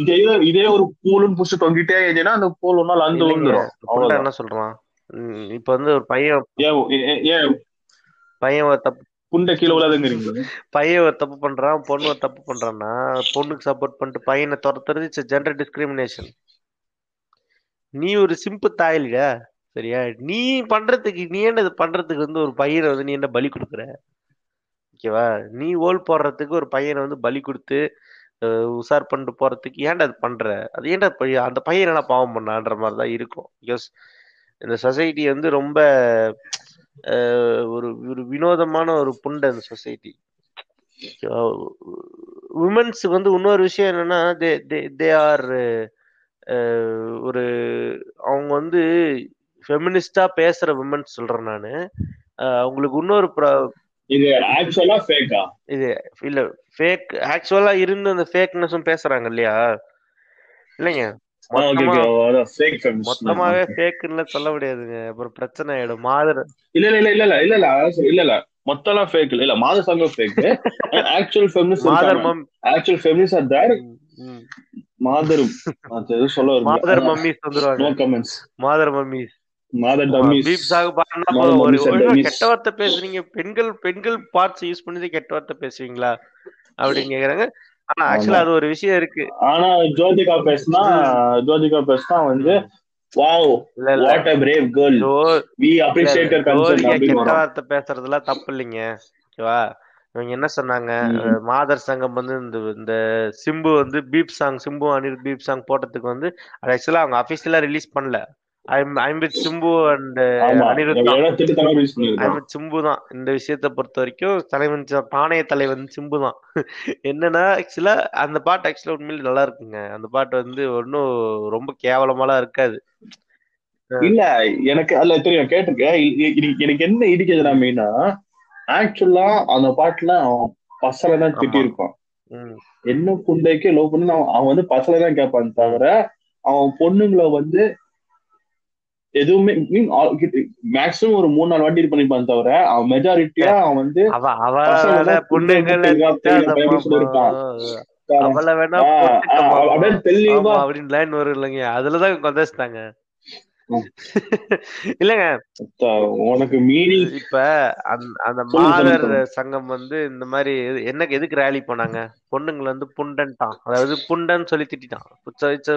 இதே இதே ஒரு பூலுன்னு புடிச்சு தொங்கிட்டே இருந்துச்சுன்னா அந்த பூல் ஒன்னால அந்து விழுந்துரும் என்ன சொல்றான் இப்ப வந்து ஒரு பையன் ஏன் பையன் ஒரு தப்பு புண்டை கீழே விழாதுங்கிறீங்க. பையன் ஒரு தப்பு பண்றான் பொண்ணு ஒரு தப்பு பண்றான்னா பொண்ணுக்கு சப்போர்ட் பண்ணிட்டு பையனை துரத்துறது இட்ஸ் ஜெண்டர் டிஸ்கிரிமினேஷன் நீ ஒரு சிம்பு தாயில்ல சரியா? நீ பண்றதுக்கு நீ என்ன இது பண்றதுக்கு வந்து ஒரு பையனை வந்து நீ என்ன பலி கொடுக்குற? ஓகேவா? நீ ஓல் போடுறதுக்கு ஒரு பையனை வந்து பலி கொடுத்து உசார் பண்ணிட்டு போறதுக்கு ஏன்டா அது பண்ற? அது ஏன்டா அந்த பையன் என்ன பாவம் பண்ணான்ற மாதிரி தான் இருக்கும். பிகாஸ் இந்த சொசைட்டி வந்து ரொம்ப ஒரு ஒரு வினோதமான ஒரு புண்டை அந்த சொசைட்டி உமன்ஸ் வந்து இன்னொரு விஷயம் என்னன்னா தே தே தே ஆர் ஒரு அவங்க வந்து ஃபெமினிஸ்டா பேசுற விமன்ஸ் சொல்றேன் நானு. அவங்களுக்கு இன்னொரு இது ஆக்சுவலா ஃபேக்கா இது இல்ல ஃபேக் ஆக்சுவலா இருந்து அந்த ஃபேக்னஸும் பேசுறாங்க இல்லையா? இல்லைங்க. மொத்தமாவே ஃபேக்னு சொல்ல முடியாதுங்க. அப்புறம் பிரச்சனை ஆயிடும். மாதர் இல்ல இல்ல இல்ல இல்ல இல்ல இல்ல இல்ல இல்ல. மொத்தம் ஃபேக் இல்ல. மாதர் சங்கம் fake actual feminist matter mum actual feminist are their matter அது சொல்ல மாதர் மம்மிஸ் வந்துருவாங்க. நோ கமெண்ட்ஸ் மாதர் மம்மிஸ் ஒரு கெட்ட வார்த்தை பேசுறீங்க. பெண்கள் பெண்கள் பார்ட்ஸ் யூஸ் பண்ணி கெட்ட வார்த்தை பேசுவீங்களா? அப்படின்னு கேக்குறாங்க. ஆனா ஆக்சுவலா அது ஒரு விஷயம் இருக்கு. ஆனா ஜோதிகா பேசினா ஜோதிகா பேசினா வந்து wow what brave girl we appreciate your concern கெட்ட வார்த்தை பேசுறதுலாம் தப்பு இல்லைங்க. ஓகேவா? இவங்க என்ன சொன்னாங்க? மாதர் சங்கம் வந்து இந்த இந்த சிம்பு வந்து beep song Simbu Anil beep song போட்டதுக்கு வந்து அது ஆக்சுவலா அவங்க அபிஷியலா ரிலீஸ் பண்ணல. I'm I'm with Simbu and Anirudh Simbu தான். இந்த விஷயத்த பொறுத்த வரைக்கும் தலைவன் பானைய தலைவன் சிம்பு தான். என்னன்னா ஆக்சுவலா அந்த பாட்டு ஆக்சுவலா உண்மையில நல்லா இருக்குங்க. அந்த பாட்டு வந்து ஒன்னும் ரொம்ப கேவலமாலாம் இருக்காது. இல்ல எனக்கு அதுல தெரியும் கேட்டிருக்கேன். எனக்கு என்ன இடிக்குதுன்னா மெயினா ஆக்சுவலா அந்த பாட்டுல அவன் பசல தான் திட்டிருப்பான். என்ன புண்டைக்கு லவ் பண்ணு அவன் வந்து பசல தான் கேட்பான் தவிர அவன் பொண்ணுங்களை வந்து எதுவுமே மேக்ஸிமம் ஒரு மூணு நாலு வாட்டி பண்ணிருப்பான் தவிர அவன் மெஜாரிட்டியா அவன் வந்து அவளை வேணா அப்படின்னு லைன் வரும் இல்லைங்க அதுலதான் கொந்தாச்சிட்டாங்க இல்லங்க. உனக்கு மீறி இப்ப அந்த மாதர் சங்கம் வந்து இந்த மாதிரி என்ன எதுக்கு ரேலி போனாங்க? பொண்ணுங்களை வந்து புண்டன்ட்டான். அதாவது புண்டன் சொல்லி திட்டான்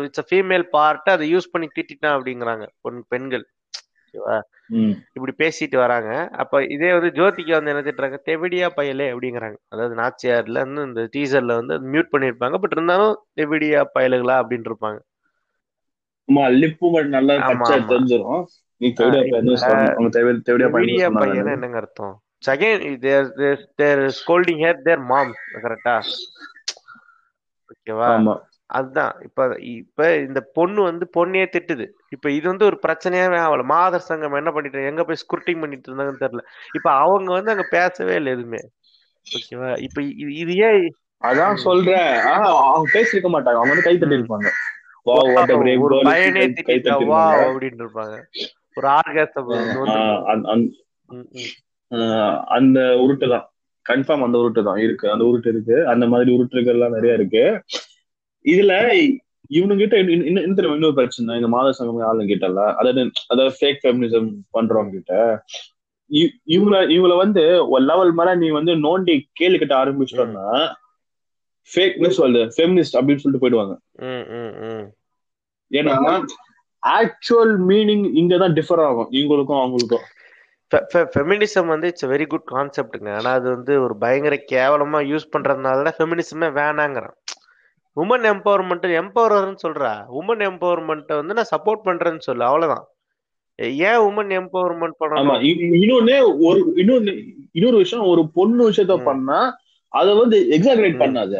இட்ஸ் ஃபீமேல் பார்ட் அதை யூஸ் பண்ணி திட்டான் அப்படிங்கிறாங்க பொன் பெண்கள். இப்படி பேசிட்டு வராங்க. அப்ப இதே வந்து ஜோதிக்கு வந்து என்ன திட்டுறாங்க? தெவிடியா பயலே அப்படிங்கிறாங்க. அதாவது நாச்சியார்ல இருந்து இந்த டீசர்ல வந்து மியூட் பண்ணிருப்பாங்க. பட் இருந்தாலும் தெவிடியா பயலுகளா அப்படின்னு இருப்பாங்க. ஆமா லிப்பு நல்லா பச்சை தெரிஞ்சிரும். நீ தெவிடியா பையன் என்னங்க அர்த்தம்? Second they're they're scolding her their mom கரெக்டா ஓகேவா? அதுதான். இப்ப இப்ப இந்த பொண்ணு வந்து பொண்ணே திட்டுது. இப்ப இது வந்து ஒரு பிரச்சனையாவே ஆகல. மாதர் சங்கம் என்ன பண்ணிட்டு எங்க போய் ஸ்குர்ட்டிங் பண்ணிட்டு இருந்தாங்கன்னு தெரியல. இப்ப அவங்க வந்து அங்க பேசவே இல்லை எதுவுமே. ஓகேவா? இப்ப இது ஏன் அதான் சொல்றேன். அவங்க பேசிருக்க மாட்டாங்க. அவங்க வந்து கை தட்டி இருப்பாங்க பயனே வா அப்படின்னு இருப்பாங்க. ஒரு ஆர்காசம் அந்த உருட்டு தான். கன்ஃபார்ம் அந்த உருட்டு தான். இருக்கு. அந்த உருட்டு இருக்கு. அந்த மாதிரி உருட்டுகள் எல்லாம் நிறைய இருக்கு. இதுல இவனுங்கிட்ட இன்னும் தெரியும்? இன்னொரு பிரச்சனை இந்த மாத சங்கம் ஆளுங்க கிட்டல அதாவது அதாவது ஃபேக் ஃபெமினிசம் பண்றவங்க கிட்ட இவங்கள இவங்கள வந்து ஒரு லெவல் மேல நீ வந்து நோண்டி கேள்வி கிட்ட ஆரம்பிச்சிட்டோம்னா ஃபேக்னஸ் சொல்லுது. ஃபெமினிஸ்ட் அப்படின்னு சொல்லிட்டு போயிடுவாங்க. ஏன்னா ஆக்சுவல் மீனிங் இங்கதான் டிஃபர் ஆகும். இவங்களுக்கும் அவங்களுக்கும். ஃபெமினிசம் வந்து இட்ஸ் வெரி குட் கான்செப்ட்டுங்க ஆனா அது வந்து ஒரு பயங்கர கேவலமா யூஸ் பண்றதுனால தான் ஃபெமினிசமே வேணாங்கிறான். உமன் எம்பவர்மெண்ட் எம்பவர்னு சொல்றா. உமன் எம்பவர்மெண்ட்டை வந்து நான் சப்போர்ட் பண்றேன்னு சொல்லு. அவ்வளவுதான். ஏன் உமன் எம்பவர்மெண்ட் பண்ணணும்? இன்னொன்னு ஒரு இன்னொன்னு இன்னொரு விஷயம் ஒரு பொண்ணு விஷயத்த பண்ணா அத வந்து எக்ஸாகரேட் பண்ணாத.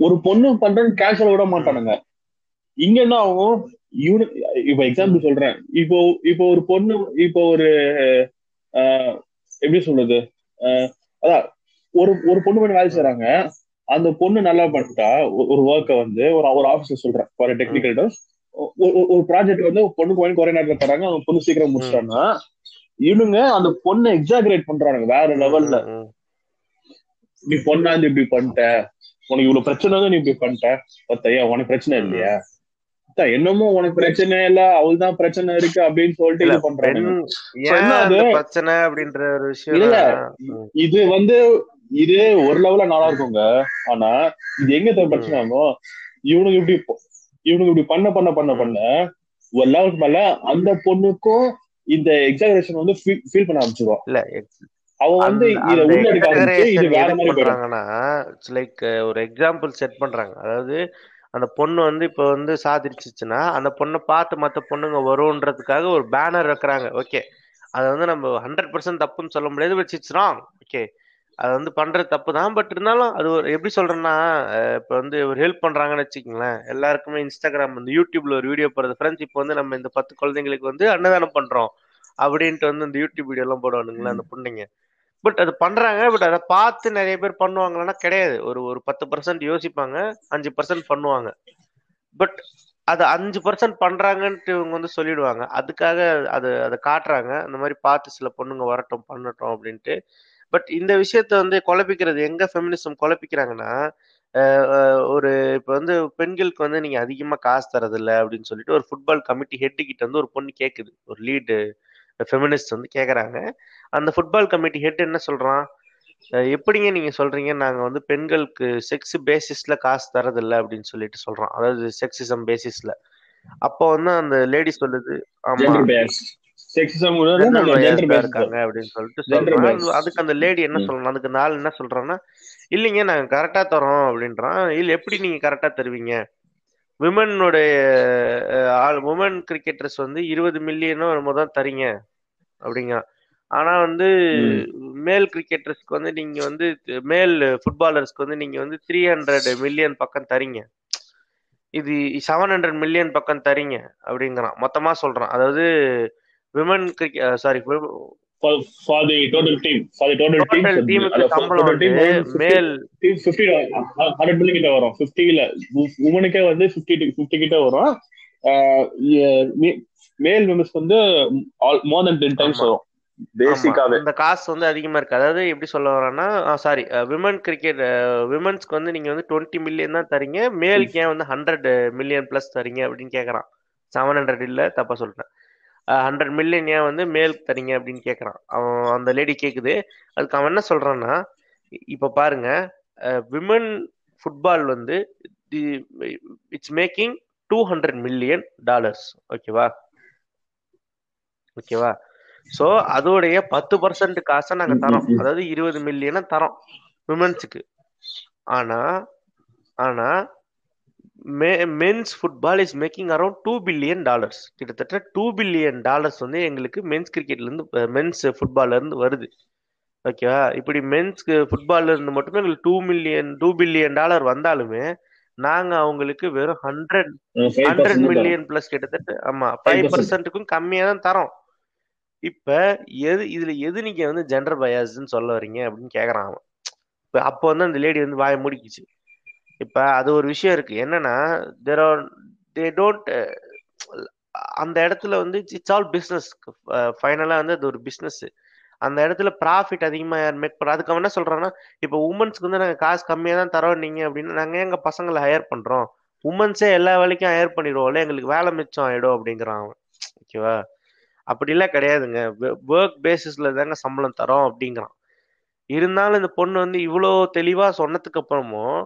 ஒரு பொண்ணு பண்றேன்னு கேஷுவல் விட மாட்டானுங்க. இங்க என்ன ஆகும்? இப்ப எக்ஸாம்பிள் சொல்றேன். இப்போ இப்போ ஒரு பொண்ணு இப்போ ஒரு எப்படி சொல்றது? அதான் ஒரு ஒரு பொண்ணு பண்ணி வேலை செய்யறாங்க அந்த பொண்ணு நல்லா பண்ணிட்டா ஒரு ஒர்க்கை வந்து ஒரு ஒரு ஆபீசர் சொல்றேன். ஃபார் டெக்னிக்கல் ஒரு ப்ராஜெக்ட் வந்து பொண்ணுக்கு வாங்கி குறை நேரத்துல தராங்க அவங்க பொண்ணு சீக்கிரம் முடிச்சிட்டாங்கன்னா இவனுங்க அந்த பொண்ணை எக்ஸாகரேட் பண்றானுங்க வேற லெவல்ல நீ பொண்ணாந்து இப்படி பண்ணிட்ட. உனக்கு இவ்வளவு பிரச்சனை வந்து நீ இப்படி பண்ணிட்ட. பத்தையா உனக்கு பிரச்சனை இல்லையா? என்னமோ உனக்கு பிரச்சனை இல்ல அவள்தான் பிரச்சனை இருக்கு அப்படின்னு சொல்லிட்டு இல்ல இது பண்றாங்க. பெண் So, ஏன் என்ன அந்த அது? பிரச்சனை அப்படின்ற ஒரு விஷயம் இல்ல. இது வந்து இது ஒரு லெவல்ல நல்லா இருக்குங்க. ஆனா இது எங்க பிரச்சனை ஆகும்? இவனுக்கு இப்படி இவனுக்கு இப்படி பண்ண பண்ண பண்ண பண்ண ஒரு லெவலுக்கு மேல அந்த பொண்ணுக்கும் இந்த எக்ஸாகரேஷன் வந்து ஃபீல் பண்ண ஆரம்பிச்சிருவான் இல்ல லைக் ஒரு எக்ஸாம்பிள் செட் பண்றாங்க. அதாவது அந்த பொண்ணு வந்து இப்ப வந்து சாதிச்சுச்சுன்னா அந்த பொண்ணை பார்த்து மத்த பொண்ணுங்க வரும்ன்றதுக்காக ஒரு பேனர் வைக்கிறாங்க. ஓகே அது வந்து நம்ம ஹண்ட்ரட் பர்சன்ட் தப்புன்னு சொல்ல முடியாது பட் இட்ஸ் ராங் ஓகே அது வந்து பண்றது தப்பு தான். பட் இருந்தாலும் அது ஒரு எப்படி சொல்றேன்னா இப்ப வந்து ஒரு ஹெல்ப் பண்றாங்கன்னு வச்சுக்கோங்களேன். எல்லாருக்குமே இன்ஸ்டாகிராம் வந்து யூடியூப்ல ஒரு வீடியோ போடுறது. ஃப்ரெண்ட்ஸ் இப்போ வந்து நம்ம இந்த பத்து குழந்தைங்களுக்கு வந்து அன்னதானம் பண்றோம். அப்படின்ட்டு வந்து இந்த யூடியூப் வீடியோ எல்லாம் போடுவானுங்களா அந்த பொண்ணுங்க. பட் அது பண்றாங்க பட் அதை பார்த்து நிறைய பேர் பண்ணுவாங்களான்னா கிடையாது. ஒரு ஒரு பத்து பர்சன்ட் யோசிப்பாங்க அஞ்சு பர்சன்ட் பண்ணுவாங்க. பட் அது அஞ்சு பர்சன்ட் பண்றாங்கன்ட்டு இவங்க வந்து சொல்லிடுவாங்க. அதுக்காக அது அதை காட்டுறாங்க. அந்த மாதிரி பார்த்து சில பொண்ணுங்க வரட்டும் பண்ணட்டும் அப்படின்ட்டு. பட் இந்த விஷயத்த வந்து குழப்பிக்கிறது எங்க ஃபெமினிசம் குழப்பிக்கிறாங்கன்னா ஒரு இப்போ வந்து பெண்களுக்கு வந்து நீங்க அதிகமா காசு தரதில்ல அப்படின்னு சொல்லிட்டு ஒரு ஃபுட்பால் கமிட்டி ஹெட் கிட்ட வந்து ஒரு பொண்ணு கேக்குது. ஒரு லீடு ஃபெமினிஸ்ட் வந்து கேக்குறாங்க. அந்த ஃபுட்பால் கமிட்டி ஹெட் என்ன சொல்றான்? அஹ் எப்படிங்க நீங்க சொல்றீங்க? நாங்க வந்து பெண்களுக்கு செக்ஸ் பேசிஸ்ல காசு தரதில்ல அப்படின்னு சொல்லிட்டு சொல்றோம் அதாவது செக்ஸிசம் பேசிஸ்ல அப்போ வந்து அந்த லேடி சொல்லுது ஆமா. Gender base sexism gender gender பயாஸ்டா base இருக்காங்க அப்படின்னு சொல்லிட்டு சொல்றான். அதுக்கு அந்த லேடி என்ன. சொல்லணும் அதுக்கு நாள் என்ன சொல்றான்னா இல்லைங்க நாங்க கரெக்டா தரோம் அப்படின்றான். இல்ல எப்படி நீங்க கரெக்டா தருவீங்க? விமனுடைய ஆள் உமன் கிரிக்கெட்டர்ஸ் வந்து இருபது மில்லியனோ என்னமோ தான் தரீங்க அப்படிங்க. ஆனா வந்து மேல் கிரிக்கெட்டர்ஸ்க்கு வந்து நீங்க வந்து மேல் ஃபுட்பாலர்ஸ்க்கு வந்து நீங்க வந்து த்ரீ ஹண்ட்ரட் மில்லியன் பக்கம் தரீங்க. இது செவன் ஹண்ட்ரட் மில்லியன் பக்கம் தரீங்க அப்படிங்கிறான். மொத்தமா சொல்றான். அதாவது women cricket sorry for for the total team. For the total team total டீமுக்கு சம்பளம் வந்து மேல் ஃபிஃப்டி ஹண்ட்ரட் மில்லி கிட்ட வரும். ஃபிஃப்டில உமனுக்கே வந்து ஃபிஃப்டி ஃபிஃப்டி கிட்ட வரும். மேல் மெம்பர்ஸ் வந்து மோர் தென் டென் டைம்ஸ் ஆமா. வரும். பேசிக்காவே இந்த காசு வந்து அதிகமா இருக்கு. அதாவது எப்படி சொல்ல வரேன்னா சாரி விமன் கிரிக்கெட் விமன்ஸ்க்கு வந்து நீங்க வந்து டுவெண்ட்டி மில்லியன் தான் தரீங்க. மேலுக்கு ஏன் வந்து ஹண்ட்ரட் மில்லியன் பிளஸ் தரீங்க அப்படின்னு கேக்குறான். செவன் ஹண்ட்ரட் இல்ல தப்பா சொல்லிட்டேன். ஹண்ட்ரட் மில்லியன் ஏன் வந்து மேலுக்கு தரீங்க அப்படின்னு கேட்குறான் அவன் அந்த லேடி கேட்குது அதுக்கு அவன் என்ன சொல்கிறான்னா இப்போ பாருங்க விமன் ஃபுட்பால் வந்து it's making two hundred million dollars ஓகேவா? ஓகேவா? ஸோ அதோடைய பத்து பர்சன்ட் காசை நாங்கள் தரோம். அதாவது இருபது மில்லியனை தரோம் விமன்ஸுக்கு ஆனால் ஆனால் ஆனா men's football is making around two billion dollars கிட்டத்தட்ட டூ பில்லியன் டாலர்ஸ் வந்து எங்களுக்கு மென்ஸ் கிரிக்கெட்ல இருந்து மென்ஸ் ஃபுட்பால்ல இருந்து வருது. ஓகேவா இப்படி மென்ஸ்க்கு ஃபுட்பால்ல இருந்து மட்டுமே எங்களுக்கு two million two billion dollar வந்தாலுமே நாங்க அவங்களுக்கு வெறும் ஹண்ட்ரட் ஹண்ட்ரட் மில்லியன் பிளஸ் கிட்டத்தட்ட ஆமா ஃபைவ் 5%. பர்சன்ட்டுக்கும் கம்மியா தான் தரோம். இப்ப எது இதுல எது நீங்க வந்து ஜெண்டர் பயாஸ்ன்னு சொல்ல வரீங்க அப்படின்னு கேக்குறான் அவன். இப்ப அப்போ வந்து அந்த லேடி வந்து வாய மூடிக்குச்சு. இப்ப அது ஒரு விஷயம் இருக்கு. என்னன்னா தேர் ஆர் தே டோன்ட் அந்த இடத்துல வந்து இட்ஸ் ஆல் பிஸ்னஸ் ஃபைனலா வந்து அது ஒரு பிஸ்னஸ் அந்த இடத்துல ப்ராஃபிட் அதிகமாக யார் மேக் பண்ணுறோம் அதுக்கு அவன் என்ன சொல்கிறோன்னா இப்போ உமன்ஸ்க்கு வந்து நாங்கள் காசு கம்மியாக தான் தரோம் நீங்கள் அப்படின்னு நாங்கள் எங்கள் பசங்களை ஹையர் பண்ணுறோம் உமன்ஸே எல்லா வேலைக்கும் ஹையர் பண்ணிடுவோம்ல எங்களுக்கு வேலை மிச்சம் ஆகிடும் அப்படிங்கிறான் அவன். ஓகேவா? அப்படிலாம் கிடையாதுங்க. ஒர்க் பேசிஸில் தாங்க சம்பளம் தரோம் அப்படிங்கிறான். இருந்தாலும் இந்த பொண்ணு வந்து இவ்வளோ தெளிவாக சொன்னதுக்கு அப்புறமும்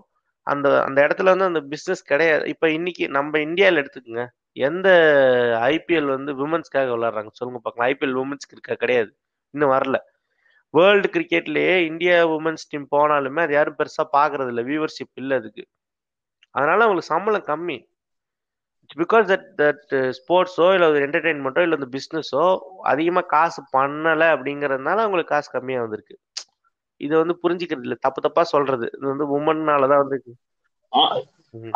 அந்த அந்த இடத்துல வந்து அந்த பிஸ்னஸ் கிடையாது. இப்ப இன்னைக்கு நம்ம இந்தியால எடுத்துக்கோங்க. எந்த ஐபிஎல் வந்து விமன்ஸ்க்காக விளையாடுறாங்க? சொல்லுங்க பார்க்கலாம். ஐபிஎல் உமன்ஸ்க்கு இருக்கா? கிடையாது. இன்னும் வரல. வேர்ல்டு கிரிக்கெட்லயே இந்தியா உமன்ஸ் டீம் போனாலுமே அது யாரும் பெருசா பாக்குறது இல்லை வியூவர்ஷிப் இல்ல அதுக்கு. அதனால அவங்களுக்கு சம்பளம் கம்மி. பிகாஸ் தட் தட் ஸ்போர்ட்ஸோ இல்லை ஒரு என்டர்டெயின்மெண்ட்டோ இல்லை இந்த பிஸ்னஸோ அதிகமாக காசு பண்ணலை அப்படிங்கிறதுனால அவங்களுக்கு காசு கம்மியாக வந்திருக்கு. இதை வந்து புரிஞ்சுக்கிறது இல்லை தப்பு தப்பா சொல்றது. இது வந்து உமன்னால தான் வந்து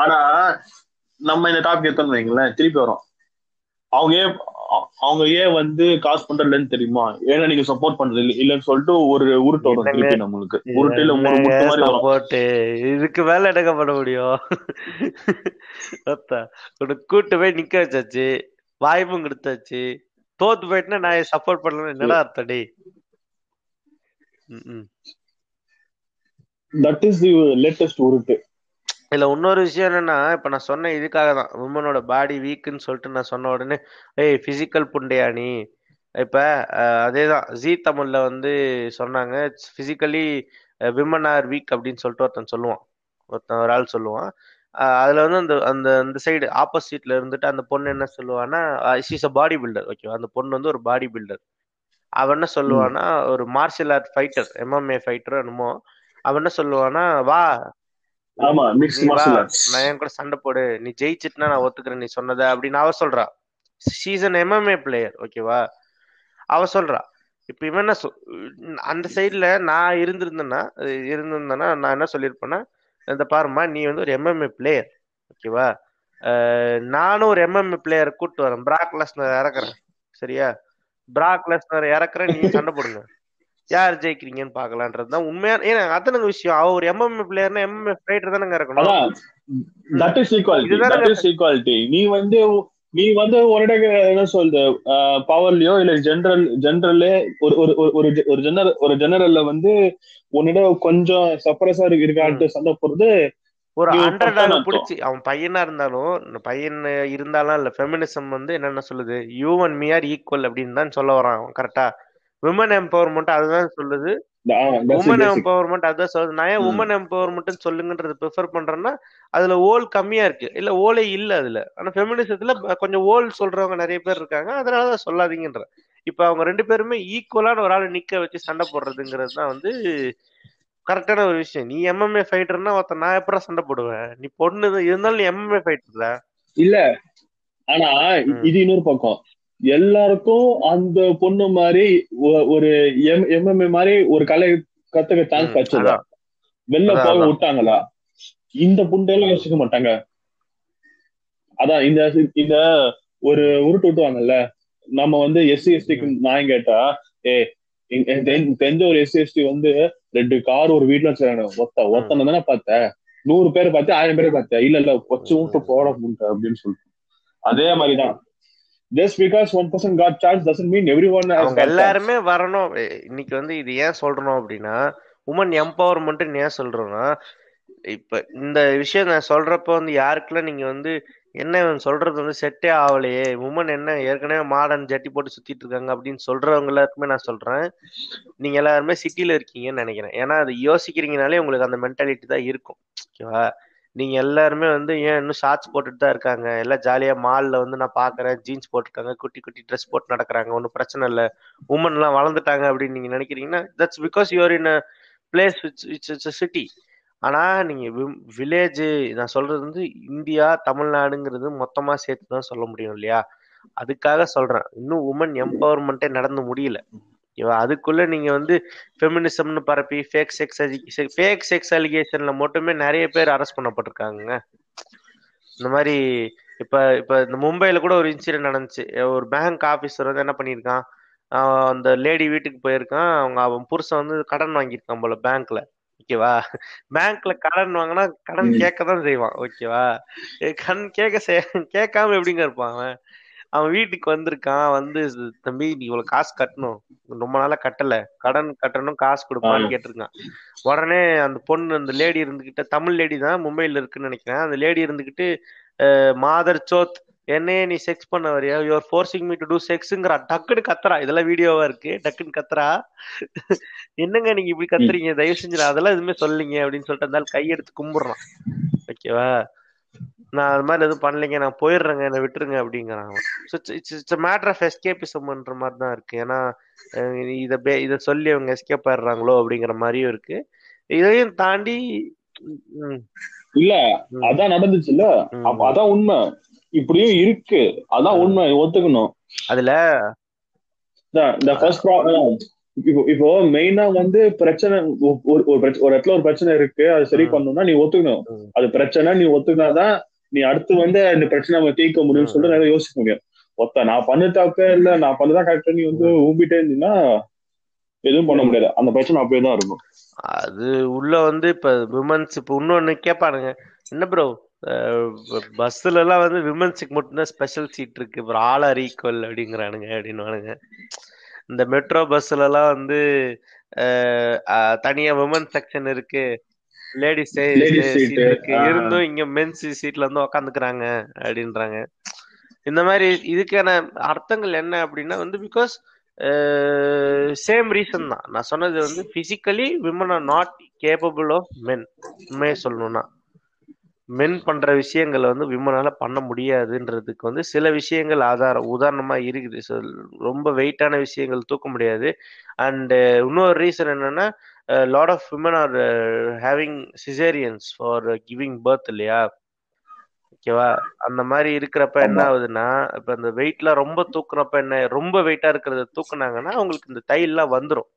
ஆனா நம்ம இந்த டாபிக் எடுத்தோம்னு வைங்களேன் திருப்பி வரோம். அவங்க ஏன் அவங்க ஏன் வந்து காசு பண்றதுலன்னு தெரியுமா? ஏன்னா நீங்க சப்போர்ட் பண்றது இல்ல இல்லன்னு சொல்லிட்டு ஒரு உருட்டு வரும் திருப்பி நம்மளுக்கு. உருட்டுல ஒரு முட்டு மாதிரி வரும். சப்போர்ட் இதுக்கு மேல பண்ண முடியும்? உனக்கு கூட்டு போய் நிக்க வச்சாச்சு. வாய்ப்பும் கொடுத்தாச்சு தோத்து போயிட்டுனா நான் சப்போர்ட் பண்ணலன்னு என்னடா அர்த்தம். தட் இஸ் தி லேட்டஸ்ட் உருட்டு. இதுல இன்னொரு விஷயம் என்னன்னா இப்ப நான் சொன்ன இதுக்காக தான். உமனோட பாடி வீக்குன்னு சொல்லிட்டு நான் சொன்ன உடனே ஏய் பிசிக்கல் புண்டையா நீ? இப்ப அதேதான். ஜீ தமிழ்ல வந்து சொன்னாங்க பிசிக்கலி விமன் ஆர் வீக் அப்படின்னு சொல்லிட்டு ஒருத்தன் சொல்லுவான். ஒருத்தன் ஒரு ஆள் சொல்லுவான். அதுல வந்து அந்த அந்த அந்த சைடு ஆப்போசிட்ல இருந்துட்டு அந்த பொண்ணு என்ன சொல்லுவான்னா இஸ் அ பாடி பில்டர் ஓகேவா அந்த பொண்ணு வந்து ஒரு பாடி பில்டர் அவன் என்ன சொல்லுவான்னா ஒரு martial art fighter MMA fighter என்னமோ அவன் என்ன சொல்லுவான்னா வா நான் என் கூட சண்டை போடு. நீ ஜெயிச்சிட்டுனா நான் ஒத்துக்கிறேன் நீ சொன்னதை அப்படின்னு அவ சொல்றா. சீசன் எம்எம்ஏ பிளேயர் ஓகேவா அவ சொல்றா. இப்ப இவன் என்ன அந்த சைடுல நான் இருந்திருந்தேன்னா இருந்திருந்தேன்னா நான் என்ன சொல்லியிருப்பேன்னா இந்த பாரும்மா நீ வந்து ஒரு எம்எம்ஏ பிளேயர் ஓகேவா நானும் ஒரு எம்எம்ஏ பிளேயர் கூட்டு வரேன். பிராக் லெஸ்னர் இறக்குறேன். சரியா? பிராக் லெஸ்னர் இறக்குறேன் நீ சண்டை போடுங்க. யார் ஜெயிக்கிறீங்கன்னு பாக்கலான்றது தான் உண்மையான ஏன்னா அத்தனை விஷயம். அவ ஒரு எம்எம்ஏ பிளேயர்னா எம்எம்ஏ ஃபைட்டர் தானங்க இருக்கணும். That is equality that is equality நீ வந்து நீ வந்து உன்னிட என்ன சொல்றது பவர்லயோ இல்ல ஜெனரல் ஜெனரல்லே ஒரு ஒரு ஒரு ஒரு ஜெனரல் ஒரு ஜெனரல்ல வந்து உன்னிட கொஞ்சம் சப்ரஸா. இருக்கான்ட்டு சண்டை போடுறது ஒரு நீ அண்டர் பட்டான்னு டாக அர்த்தம் பிடிச்சி அவன் பையனா இருந்தாலும் பையன் இருந்தாலும் இல்ல ஃபெமினிசம் வந்து என்னென்ன சொல்லுது? You and me are equal அப்படின்னு தான் சொல்ல வரான் கரெக்டா விமன் எம்பவர்மெண்ட் அதுதான் சொல்லுது. உமன் எம்பவர்மெண்ட் அதுதான் சொல்லுது. நான் ஏன் உமன் எம்பவர்மெண்ட் சொல்லுங்கன்றது ப்ரிஃபர் பண்றேன்னா அதுல ஓல் கம்மியா இருக்கு. இல்ல ஓலே இல்ல அதுல. ஆனா ஃபெமினிசத்துல கொஞ்சம் ஓல் சொல்றவங்க நிறைய பேர் இருக்காங்க. அதனாலதான் சொல்லாதீங்கன்ற. இப்ப அவங்க ரெண்டு பேருமே ஈக்குவலான ஒரு ஆளை நிக்க வச்சு சண்டை போடுறதுங்கிறது தான் வந்து கரெக்டான ஒரு விஷயம். நீ எம்எம்ஏ ஃபைட்டர்னா ஒருத்தன் நான் எப்படா சண்டை போடுவேன்? நீ பொண்ணு. இருந்தாலும் நீ எம்எம்ஏ ஃபைட்டர் இல்ல? ஆனா இது இன்னொரு பக்கம். எல்லாருக்கும் அந்த பொண்ணு மாதிரி ஒரு எம் எம்எம்ஏ மாதிரி ஒரு கலை கத்துக்க சான்ஸ் கிடைச்சதா? வெளில போக விட்டாங்களா? இந்த புண்டையெல்லாம் யோசிக்க மாட்டாங்க. அதான் இந்த இந்த ஒரு உருட்டு விட்டுவாங்கல்ல நம்ம வந்து எஸ்சி எஸ்டிக்கு நான் கேட்டா ஏ தெரிஞ்ச ஒரு எஸ்சி எஸ்டி வந்து ரெண்டு கார் ஒரு வீட்டுல வச்சிருக்காங்க ஒத்த ஒத்தனை தானே பார்த்த? நூறு பேர் பார்த்து ஆயிரம் பேர் பார்த்த? இல்ல இல்ல கொச்சு ம் விட்டு போட முடியும் அப்படின்னு சொல்லிட்டு. அதே மாதிரிதான். Just because one person got chance doesn't mean everyone எல்லாருமே வரணும். இன்னைக்கு வந்து இது ஏன் சொல்றோம் அப்படின்னா உமன் எம்பவர்மெண்ட் ஏன் சொல்றோம்னா இப்ப இந்த விஷயம் நான் சொல்றப்ப வந்து யாருக்கெல்லாம் நீங்க வந்து என்ன இவன் சொல்றது வந்து செட்டே ஆகலையே? உமன் என்ன ஏற்கனவே மாடர்ன் ஜட்டி போட்டு சுத்திட்டு இருக்காங்க அப்படின்னு சொல்றவங்க எல்லாருக்குமே நான் சொல்றேன். நீங்க எல்லாருமே சிட்டில இருக்கீங்கன்னு நினைக்கிறேன். ஏன்னா அது யோசிக்கிறீங்கனாலே உங்களுக்கு அந்த மென்டாலிட்டி தான் இருக்கும். ஓகேவா? நீங்க எல்லாருமே வந்து ஏன் இன்னும் ஷார்ட்ஸ் போட்டுட்டு தான் இருக்காங்க? எல்லாம் ஜாலியா மால்ல வந்து நான் பாக்குறேன் ஜீன்ஸ் போட்டிருக்காங்க குட்டி குட்டி ட்ரெஸ் போட்டு நடக்கிறாங்க. ஒன்றும் பிரச்சனை இல்லை. உமன் எல்லாம் வளர்ந்துட்டாங்க அப்படின்னு நீங்க நினைக்கிறீங்கன்னா that's because you're in a place it's it's city ஆனா நீங்க வில்லேஜ் நான் சொல்றது வந்து இந்தியா தமிழ்நாடுங்கிறது மொத்தமா சேர்த்து தான் சொல்ல முடியும் இல்லையா? அதுக்காக சொல்றேன். இன்னும் உமன் எம்பவர்மெண்ட்டே நடந்து முடியல. ஓகேவா அதுக்குள்ள நீங்க வந்து ஃபெமினிசம்னு பரப்பி ஃபேக் செக்ஸ் ஃபேக் செக்ஸ் அலிகேஷன்ல மட்டுமே நிறைய பேர் அரெஸ்ட் பண்ணப்பட்டிருக்காங்க இந்த மாதிரி இப்ப இப்ப இந்த மும்பையில் கூட ஒரு இன்சிடென்ட் நடந்துச்சு. ஒரு பேங்க் ஆபீசர் வந்து என்ன பண்ணியிருக்கான்? அந்த லேடி வீட்டுக்கு போயிருக்கான். அவங்க அவன் புருஷன் வந்து கடன் வாங்கியிருக்கான் போல பேங்க்ல ஓகேவா? பேங்க்ல கடன் வாங்கினா கடன். கேட்க தான் செய்வான் ஓகேவா? கடன் கேட்க கேட்காம எப்படிங்க இருப்பான் அவன்? அவன் வீட்டுக்கு வந்திருக்கான் வந்து தம்பி நீ இவ்வளவு காசு கட்டணும். ரொம்ப நாளா கட்டல. கடன் கட்டணும் காசு கொடுப்பான்னு. கேட்டிருக்கான். உடனே அந்த பொண்ணு அந்த லேடி இருந்துகிட்ட தமிழ் லேடி தான் மும்பைல இருக்குன்னு நினைக்கிறேன். அந்த லேடி இருந்துகிட்டு மாதர் சோத் என்னையே நீ செக்ஸ் பண்ண வரியா? You're forcing me to do செக்ஸுங்கிற டக்குன்னு கத்துறா. இதெல்லாம் வீடியோவா இருக்கு. டக்குன்னு கத்துறா. என்னங்க நீங்க இப்படி கத்துறீங்க? தயவு செஞ்சு அதெல்லாம் எதுவுமே சொல்லீங்க அப்படின்னு சொல்லிட்டு ஆள் கையெடுத்து கும்பிடுறான். ஓகேவா? நான் அது மாதிரி எதுவும் பண்ணலைங்க. நான் போயிடுறேங்க. என்னை விட்டுருங்க it's- it's- it's a matter of escapismன்ற மாதிரி தான் இருக்கு. ஏன்னா இத பே இத சொல்லி அவங்க எஸ்கேப் ஆயிடுறாங்களோ அப்படிங்கிற மாதிரியும் இருக்கு. இதையும் தாண்டி இல்ல அதான் நடந்துச்சுல்ல? ம், அப்ப அதான் உண்மை. இப்படியும் இருக்கு. அதான். உண்மை ஒத்துக்கணும். அதுல இந்த ஃபர்ஸ்ட் ப்ராப்ளம் இப்போ இப்போ மெயினா வந்து பிரச்சனை ஒரு ஒரு இடத்துல ஒரு பிரச்சனை இருக்கு அது சரி பண்ணணும்னா நீ ஒத்துக்கணும். அது பிரச்சனை நீ ஒத்துக்கினாதான் நீ அடுத்து வந்து இந்த பிரச்சனை நம்ம தீர்க்க முடியும்னு சொல்லிட்டு நிறைய யோசிக்க முடியும். ஒத்த நான் பண்ண தப்பே இல்ல நான் பண்ணதான் கரெக்டா நீ வந்து ஊம்பிட்டே இருந்தீங்கன்னா எதுவும் பண்ண முடியாது. அந்த பிரச்சனை அப்படியே தான் இருக்கும். அது உள்ள வந்து இப்ப விமன்ஸ் இப்ப இன்னொன்னு கேட்பானுங்க என்ன ப்ரோ பஸ்ல எல்லாம் வந்து விமன்ஸுக்கு மட்டும்தான் ஸ்பெஷல் சீட் இருக்கு. அப்புறம் ஆல் ஆர் ஈக்குவல் அப்படிங்கிறானுங்க அப்படின்னுவானுங்க. இந்த மெட்ரோ பஸ்ல எல்லாம் வந்து தனியா விமன் செக்ஷன் இருக்கு. லேடிஸ் இருக்கு. இருந்தும் இங்க மென்ஸ் சீட்ல வந்து உக்காந்துக்கிறாங்க அப்படின்றாங்க. இந்த மாதிரி இதுக்கான அர்த்தங்கள் என்ன அப்படின்னா வந்து பிகாஸ் சேம் ரீசன் தான். நான் சொன்னது வந்து physically women are not capable of men உண்மையை சொல்லணும்னா. மென் பண்ற விஷயங்களை வந்து விமனால பண்ண முடியாதுன்றதுக்கு வந்து சில விஷயங்கள் ஆதாரம் உதாரணமா இருக்குது. ரொம்ப வெயிட்டான விஷயங்கள் தூக்க முடியாது. அண்ட் இன்னொரு ரீசன் என்னன்னா lot of women are having caesareans for giving birth இல்லையா? ஓகேவா? அந்த மாதிரி இருக்கிறப்ப என்ன. ஆகுதுன்னா இப்ப இந்த வெயிட்லாம் ரொம்ப தூக்குறப்ப என்ன ரொம்ப வெயிட்டா இருக்கிறத தூக்குனாங்கன்னா அவங்களுக்கு இந்த தையெல்லாம் வந்துரும்.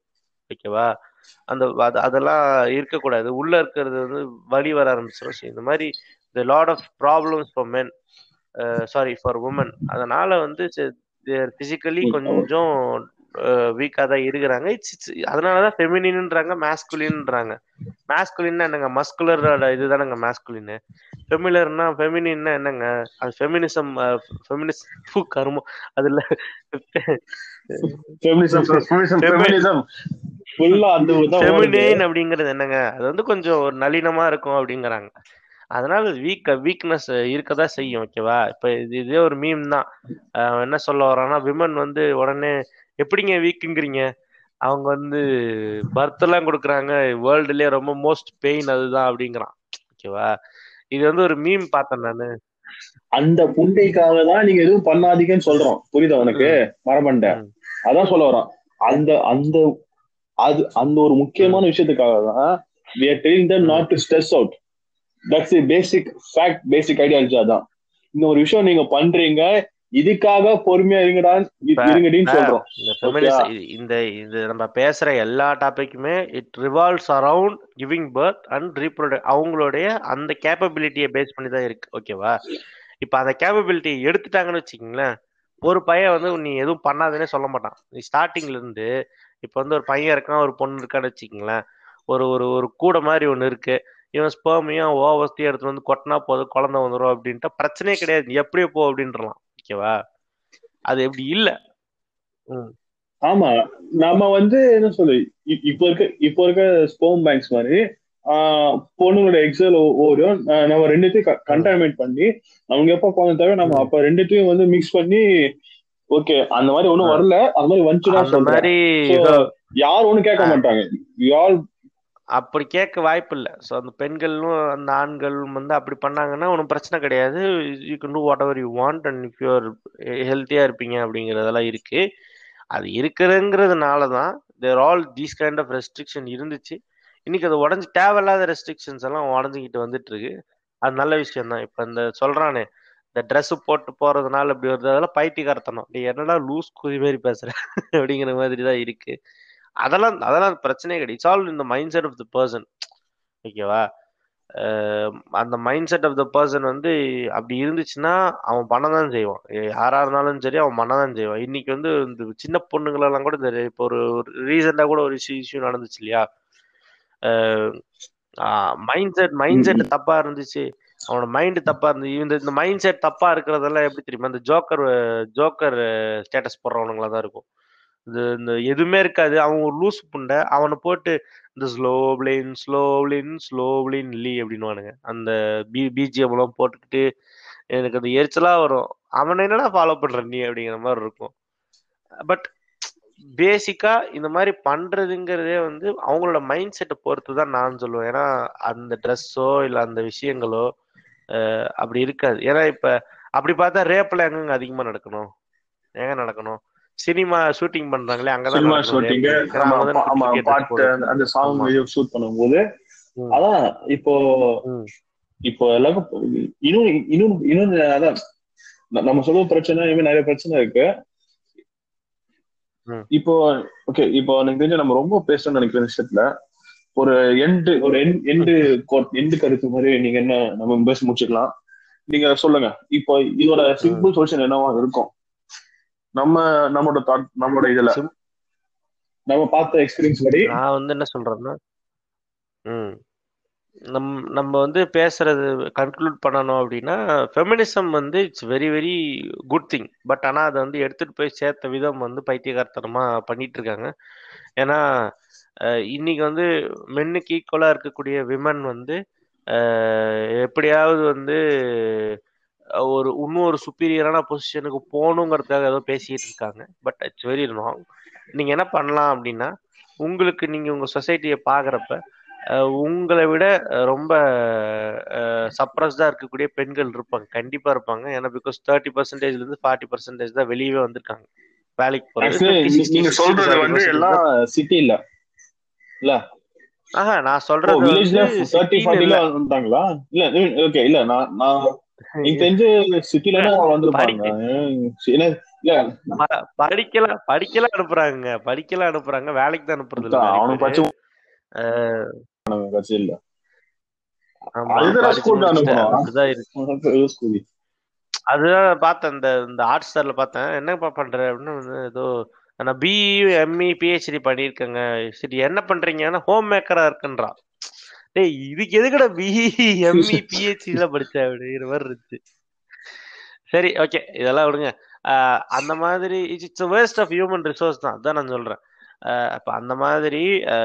ஓகேவா? அந்த அது அதெல்லாம் இருக்கக்கூடாது. உள்ள இருக்கிறது வந்து வலி வர ஆரம்பிச்சிடும் இந்த மாதிரி the lot of problems for men sorry for woman அதனால வந்து பிசிக்கலி ம், கொஞ்சம் வீக்கா தான் இருக்கிறாங்க. இட்ஸ் அதனாலதான் ஃபெமினின்ன்றாங்க மேஸ்குலின்ன்றாங்க மேஸ்குலின்னா என்னங்க? மஸ்குலரோட இதுதானங்க மேஸ்குலின் ஃபெமிலர்னா ஃபெமினின்னா என்னங்க? அது ஃபெமினிசம் ஃபெமினிஸ்ட் கருமம். அதுல ஃபெமினிசம் ஃபுல்லா அந்த. ஃபெமினைன் அப்படிங்கிறது என்னங்க? அது வந்து கொஞ்சம் ஒரு நளினமா இருக்கும் அப்படிங்கிறாங்க. அதனால வீக் வீக்னஸ் இருக்கதான் செய்யும் ஓகேவா இப்ப இது இதே ஒரு மீம் தான். என்ன சொல்ல வரான்னா விமன் வந்து உடனே எப்படிங்க வீக்குங்கிறீங்க அவங்க வந்து பர்த் எல்லாம் கொடுக்குறாங்க. வேர்ல்டுலயே ரொம்ப மோஸ்ட் பெயின் அதுதான் அப்படிங்கிறான். ஓகேவா இது வந்து ஒரு மீம் பார்த்தேன் நானு. அந்த புண்டைக்காக தான் நீங்க எதுவும் பண்ணாதீங்கன்னு சொல்றோம். புரியுதா உனக்கு? மரமண்ட ம். அதான் சொல்ல வரோம் அந்த அந்த அது அந்த ஒரு முக்கியமான விஷயத்துக்காக தான் we are telling them not to stress out. That's the basic fact basic ideology அதான் இந்த ஒரு விஷயம் நீங்க பண்றீங்க இதுக்காக பொறுமையா இருங்கடா இப்ப- இருங்கடின்னு சொல்றோம். இந்த இது நம்ம பேசுற எல்லா டாபிக்குமே it revolves around giving birth and reproduce அவங்களுடைய அந்த கேப்பபிலிட்டியை பேஸ் பண்ணி தான் இருக்கு ஓகேவா இப்போ அந்த கேப்பபிலிட்டி எடுத்துட்டாங்கன்னு வச்சுக்கோங்களேன் ஒரு பையன் வந்து நீ எதுவும் பண்ணாதுன்னே சொல்ல மாட்டான். நீ ஸ்டார்டிங்ல இருந்து இப்போ வந்து ஒரு பையன் இருக்கான் ஒரு பொண்ணு இருக்கான்னு வச்சுக்கோங்களேன். ஒரு ஒரு ஒரு கூடை மாதிரி ஒன்று இருக்கு. இவன் ஸ்பேமையும் ஓவஸ்தியும் எடுத்துட்டு வந்து கொட்டினா போதும் குழந்தை வந்துடும் அப்படின்ட்டு பிரச்சனையே கிடையாது. எப்படியே போ அப்படின்றலாம். ஓகேவா அது எப்படி இல்ல. ம். ஆமா. நம்ம வந்து என்ன சொல்லு இப்போ இருக்க இப்போ இருக்க ஸ்போம் பேங்க்ஸ் மாதிரி ஆஹ் பொண்ணுங்களோட எக்ஸல் ஓடும். நம்ம ரெண்டுத்தையும் கண்டாமினேட் பண்ணி அவங்க எப்ப குழந்தை தேவை நம்ம அப்ப ரெண்டுத்தையும் வந்து மிக்ஸ் பண்ணி ஓகே அந்த மாதிரி ஒண்ணும் வரல. அந்த மாதிரி வந்துச்சுன்னா அந்த மாதிரி யாரும் ஒண்ணும் கேட்க மாட்டாங்க. ஆல் அப்படி கேட்க வாய்ப்பு இல்லை ஸோ அந்த பெண்களும் அந்த ஆண்களும் வந்து அப்படி பண்ணாங்கன்னா ஒன்றும் பிரச்சனை கிடையாது. You can do whatever you want and if you're ஹெல்த்தியாக இருப்பீங்க அப்படிங்கிறதெல்லாம் இருக்கு. அது இருக்குதுங்கிறதுனால தான் their all these kind of restriction இருந்துச்சு. இன்னைக்கு அது உடஞ்சி தேவையில்லாத ரெஸ்ட்ரிக்ஷன்ஸ் எல்லாம் உடஞ்சிக்கிட்டு வந்துட்டு இருக்கு. அது நல்ல விஷயம் தான் இப்போ இந்த சொல்றானே இந்த Dress போட்டு போறதுனால இப்படி வருது அதெல்லாம் பைத்தியக்காரத்தனம். நீ என்னடா லூஸ் குதி மாதிரி பேசுற? அப்படிங்கிற மாதிரி தான் இருக்கு. அதெல்லாம் அதெல்லாம் பிரச்சனையே கிடையாது. இட்ஸ் ஆல் இந்த mindset of the person ஓகேவா? அந்த mindset of the person வந்து அப்படி இருந்துச்சுன்னா அவன் பண்ண தான் செய்வான். யாரா இருந்தாலும் சரி அவன் பண்ண தான் செய்வான். இன்னைக்கு வந்து இந்த சின்ன பொண்ணுங்களெல்லாம் கூட இந்த இப்போ ஒரு ரீசெண்டாக கூட ஒரு இஷ்யூ நடந்துச்சு இல்லையா? மைண்ட் செட் மைண்ட் செட் தப்பா இருந்துச்சு. அவனோட மைண்டு தப்பா இருந்து இந்த இந்த மைண்ட் செட் தப்பா இருக்கிறதெல்லாம் எப்படி தெரியுமா? இந்த ஜோக்கர் ஜோக்கர் ஸ்டேட்டஸ் போடுறவனுங்களா தான் இருக்கும். இது இந்த எதுவுமே இருக்காது. அவன் ஒரு லூஸ் புண்டை. அவனை போட்டு இந்த ஸ்லோப்ளின் ஸ்லோப்ளின் ஸ்லோப்ளின் லீ அப்படின்னுவானுங்க. அந்த பி பிஜிஎம் எல்லாம் போட்டுக்கிட்டு எனக்கு அந்த எரிச்சலா வரும். அவனை என்னடா ஃபாலோ பண்ற நீ அப்படிங்கிற மாதிரி இருக்கும். பட் பேசிக்கா இந்த மாதிரி பண்றதுங்கிறதே வந்து அவங்களோட மைண்ட் செட்டை பொறுத்து தான் நான் சொல்லுவேன். ஏன்னா அந்த ட்ரெஸ்ஸோ இல்லை அந்த விஷயங்களோ அப்படி இருக்காது ஏன்னா இப்ப அப்படி பார்த்தா ரேப்ல எங்கங்க அதிகமா நடக்கணும் எங்க நடக்கணும் சினிமா ஷூட்டிங் பண்றாங்களே அங்கதான் சினிமா ஷூட்டிங். அந்த சாங் ஷூட் பண்ணும்போது. அதான் இப்போ. இப்போ எல்லாருக்கும் இன்னும் இன்னும் இன்னும் அதான் நம்ம சொல்ற பிரச்சனை இனிமே நிறைய பிரச்சனை இருக்கு. இப்போ ஓகே இப்போ எனக்கு தெரிஞ்ச நம்ம ரொம்ப பேசணும்னு நினைக்கிற விஷயத்துல ஒரு எண்டு ஒரு எண்டு எண்டு கருத்து மாதிரி நீங்க என்ன நம்ம பேசி முடிச்சுக்கலாம். நீங்க சொல்லுங்க. இப்போ இதோட சிம்பிள் சொல்யூஷன் என்னவா இருக்கும்? நம்ம நம்மளோட தாட் நம்மளோட இதுல. நம்ம பார்த்த எக்ஸ்பீரியன்ஸ் படி. நான் வந்து என்ன சொல்றேன்னா ம் நம் நம்ம வந்து பேசுறது கன்க்ளூட் பண்ணணும் அப்படின்னா ஃபெமினிசம் வந்து it's very very good thing but ஆனால் அதை வந்து எடுத்துட்டு போய் சேர்த்த விதம் வந்து பைத்தியகாரத்தனமா பண்ணிட்டு இருக்காங்க. ஏன்னா இன்னைக்கு வந்து மென்னுக்கு ஈக்குவலா இருக்கக்கூடிய விமன் வந்து எப்படியாவது வந்து ஒரு இன்னும் ஒரு சுப்பீரியரான பொசிஷனுக்கு போகணுங்கிறதுக்காக ஏதோ பேசிட்டு இருக்காங்க. பட் இட்ஸ் வெரி ராங் நீங்க என்ன பண்ணலாம் அப்படின்னா உங்களுக்கு நீங்க உங்க சொசைட்டியை பாக்குறப்ப உங்களை விட ரொம்ப சப்ரஸ்டா இருக்கக்கூடிய பெண்கள் இருப்பாங்க. கண்டிப்பா இருப்பாங்க. ஏன்னா பிகாஸ் தேர்ட்டி பர்சன்டேஜ்ல இருந்து ஃபார்ட்டி பர்சன்டேஜ் தான் வெளியவே வந்திருக்காங்க. வேலைக்கு போறது. ஆக்சுவலி 50, 60, நீங்க 60, சொல்றது 70% வந்து எல்லாம் சிட்டி இல்ல. ஆஹா நான் ஓ சொல்றது வில்லேஜ்ல வந்து தேர்ட்டி சிட்டின்னு ஃபார்ட்டில இல்ல ஓகே இல்ல நான் நான் எனக்கு தெரிஞ்சு சிட்டில வந்திருப்பாங்க. படிக்க. ஏன்னா, இல்ல. ப- படிக்கலாம் படிக்கலாம் அனுப்புறாங்க படிக்கலாம் அனுப்புறாங்க வேலைக்கு தான் அனுப்புறது இல்ல அவனுக்கு கட்சி இல்ல. அதுதான் பார்த்தேன் இந்த இந்த ஹாட் ஸ்டார்ல பார்த்தேன். என்னப்பா பண்ற? அப்படின்னு ஏதோ நான் e, பிஇ எம்இ பிஹெச்டி பண்ணியிருக்கேங்க சரி என்ன பண்றீங்கன்னா ஹோம் மேக்கரா இருக்குன்றா. டேய் இதுக்கு எதுக்கட பிஇ எம்இ e, பிஹெச்டில படிச்ச? அப்படிங்கிற மாதிரி இருந்துச்சு. சரி ஓகே இதெல்லாம் விடுங்க. அந்த மாதிரி it's waste of human resource தான். அதான் நான் சொல்றேன். அப்ப அந்த மாதிரி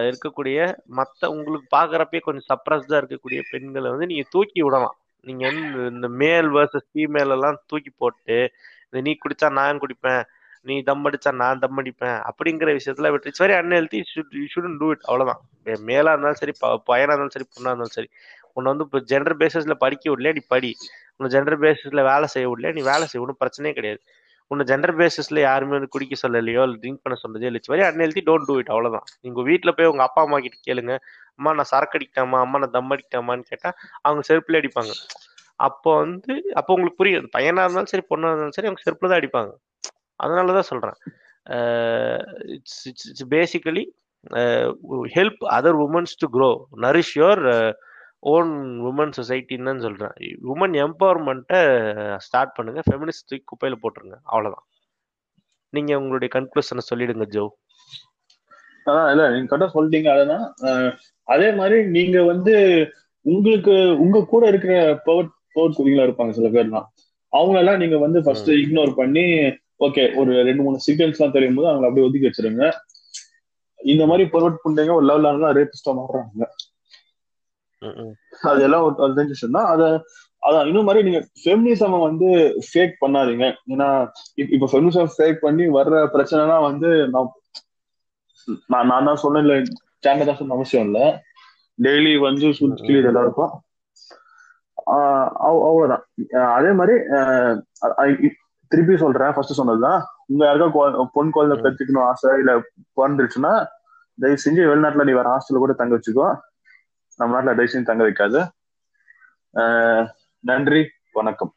இருக்கக்கூடிய மத்த உங்களுக்கு பாக்குறப்பே கொஞ்சம் சப்ரஸ்டா இருக்கக்கூடிய பெண்களை வந்து நீங்க தூக்கி விடலாம். நீங்க வந்து இந்த மேல் வர்சஸ் ஃபீமேல் எல்லாம் தூக்கி போட்டு இந்த நீ குடிச்சா நான் குடிப்பேன். நீ தம் அடிச்சா நான் தம் அடிப்பேன் அப்படிங்கிற விஷயத்துல விட்டு it's very unhealthy shouldn't do it அவ்வளவுதான். மே- மேலா இருந்தாலும் சரி ப- பையனா இருந்தாலும் சரி பொண்ணா இருந்தாலும் சரி உன்னை வந்து இப்போ ஜெண்டர் பேசிஸ்ல படிக்க விடல நீ படி. உன்னை ஜெண்டர் பேசிஸ்ல வேலை செய்ய விடல நீ வேலை செய்ய ஒன்றும் பிரச்சனையே கிடையாது. உன்னை ஜெண்டர் பேசிஸ்ல யாருமே வந்து குடிக்க சொல்லலையோ இல்லை ட்ரிங்க் பண்ண சொன்னதோ இல்லை very unhealthy don't do it அவ்வளவுதான். நீங்க வீட்டில் போய் உங்க அப்பா அம்மா கிட்ட கேளுங்க அம்மா நான் சரக்கு அடிக்கிட்டாமா அம்மா நான் தம் அடிக்கிட்டாமான்னு கேட்டா அவங்க செருப்புல அடிப்பாங்க. அப்போ வந்து அப்போ உங்களுக்கு புரியும் பையனா இருந்தாலும் சரி பொண்ணா இருந்தாலும் சரி அவங்க செருப்புல தான் அடிப்பாங்க. அதனால தான் சொல்றேன். It's it's it's basically help other women's to grow nourish your own woman சொசைட்டின்னு தான் சொல்றேன். உமன் எம்பவர்மெண்ட்டை ஸ்டார்ட் பண்ணுங்க. ஃபெமினிஸ்ட் தூக்கி குப்பையில போட்டுருங்க. அவ்வளவுதான். நீங்க உங்களுடைய கன்க்ளூஷனை சொல்லிடுங்க ஜோ. அதான் இல்ல நீங்க கரெக்டா சொல்லிட்டீங்க அததான். அதே மாதிரி நீங்க வந்து உங்களுக்கு உங்க கூட இருக்கிற பவர் பவர் குதிங்களா இருப்பாங்க சில பேர்லாம். அவங்க எல்லாம் நீங்க வந்து ஃபர்ஸ்ட் இக்னோர் பண்ணி ஓகே ஒரு ரெண்டு மூணு சிக்னல்ஸ் எல்லாம் தெரியும் போது அவங்களை அப்படியே ஒதுக்கி வச்சிருங்க. இந்த மாதிரி பர்வர்ட் பண்றீங்க ஒரு லெவல் ஆனா ரேபிஸ்டா மாறுறாங்க. அதெல்லாம் ஒரு தெரிஞ்ச விஷயம் தான். அத அதான் இன்னும் மாதிரி நீங்க ஃபெமினிசம் வந்து ஃபேக் பண்ணாதீங்க. ஏன்னா இப்ப- ஃபெமினிசம் ஃபேக் பண்ணி வர்ற பிரச்சனைலாம் வந்து நான் நான் தான் சொன்னேன்ல சேனல் தான் சொன்ன அவசியம் இல்ல. டெய்லி வந்து சுத்தி கிளி இதெல்லாம் இருக்கும் அவ்வளவுதான். அதே மாதிரி திருப்பி சொல்றேன். ஃபர்ஸ்ட் சொன்னதுதான். உங்க யாருக்கா பொன் குழந்தை. பெற்றுக்கணும் ஆசை இல்ல பிறந்துருச்சுன்னா தயவு செஞ்சு வெளிநாட்டுல நீ வேற ஹாஸ்டல்ல கூட தங்க வச்சுக்கோ. நம்ம நாட்டுல தயவு செஞ்சு தங்க வைக்காது. நன்றி வணக்கம்.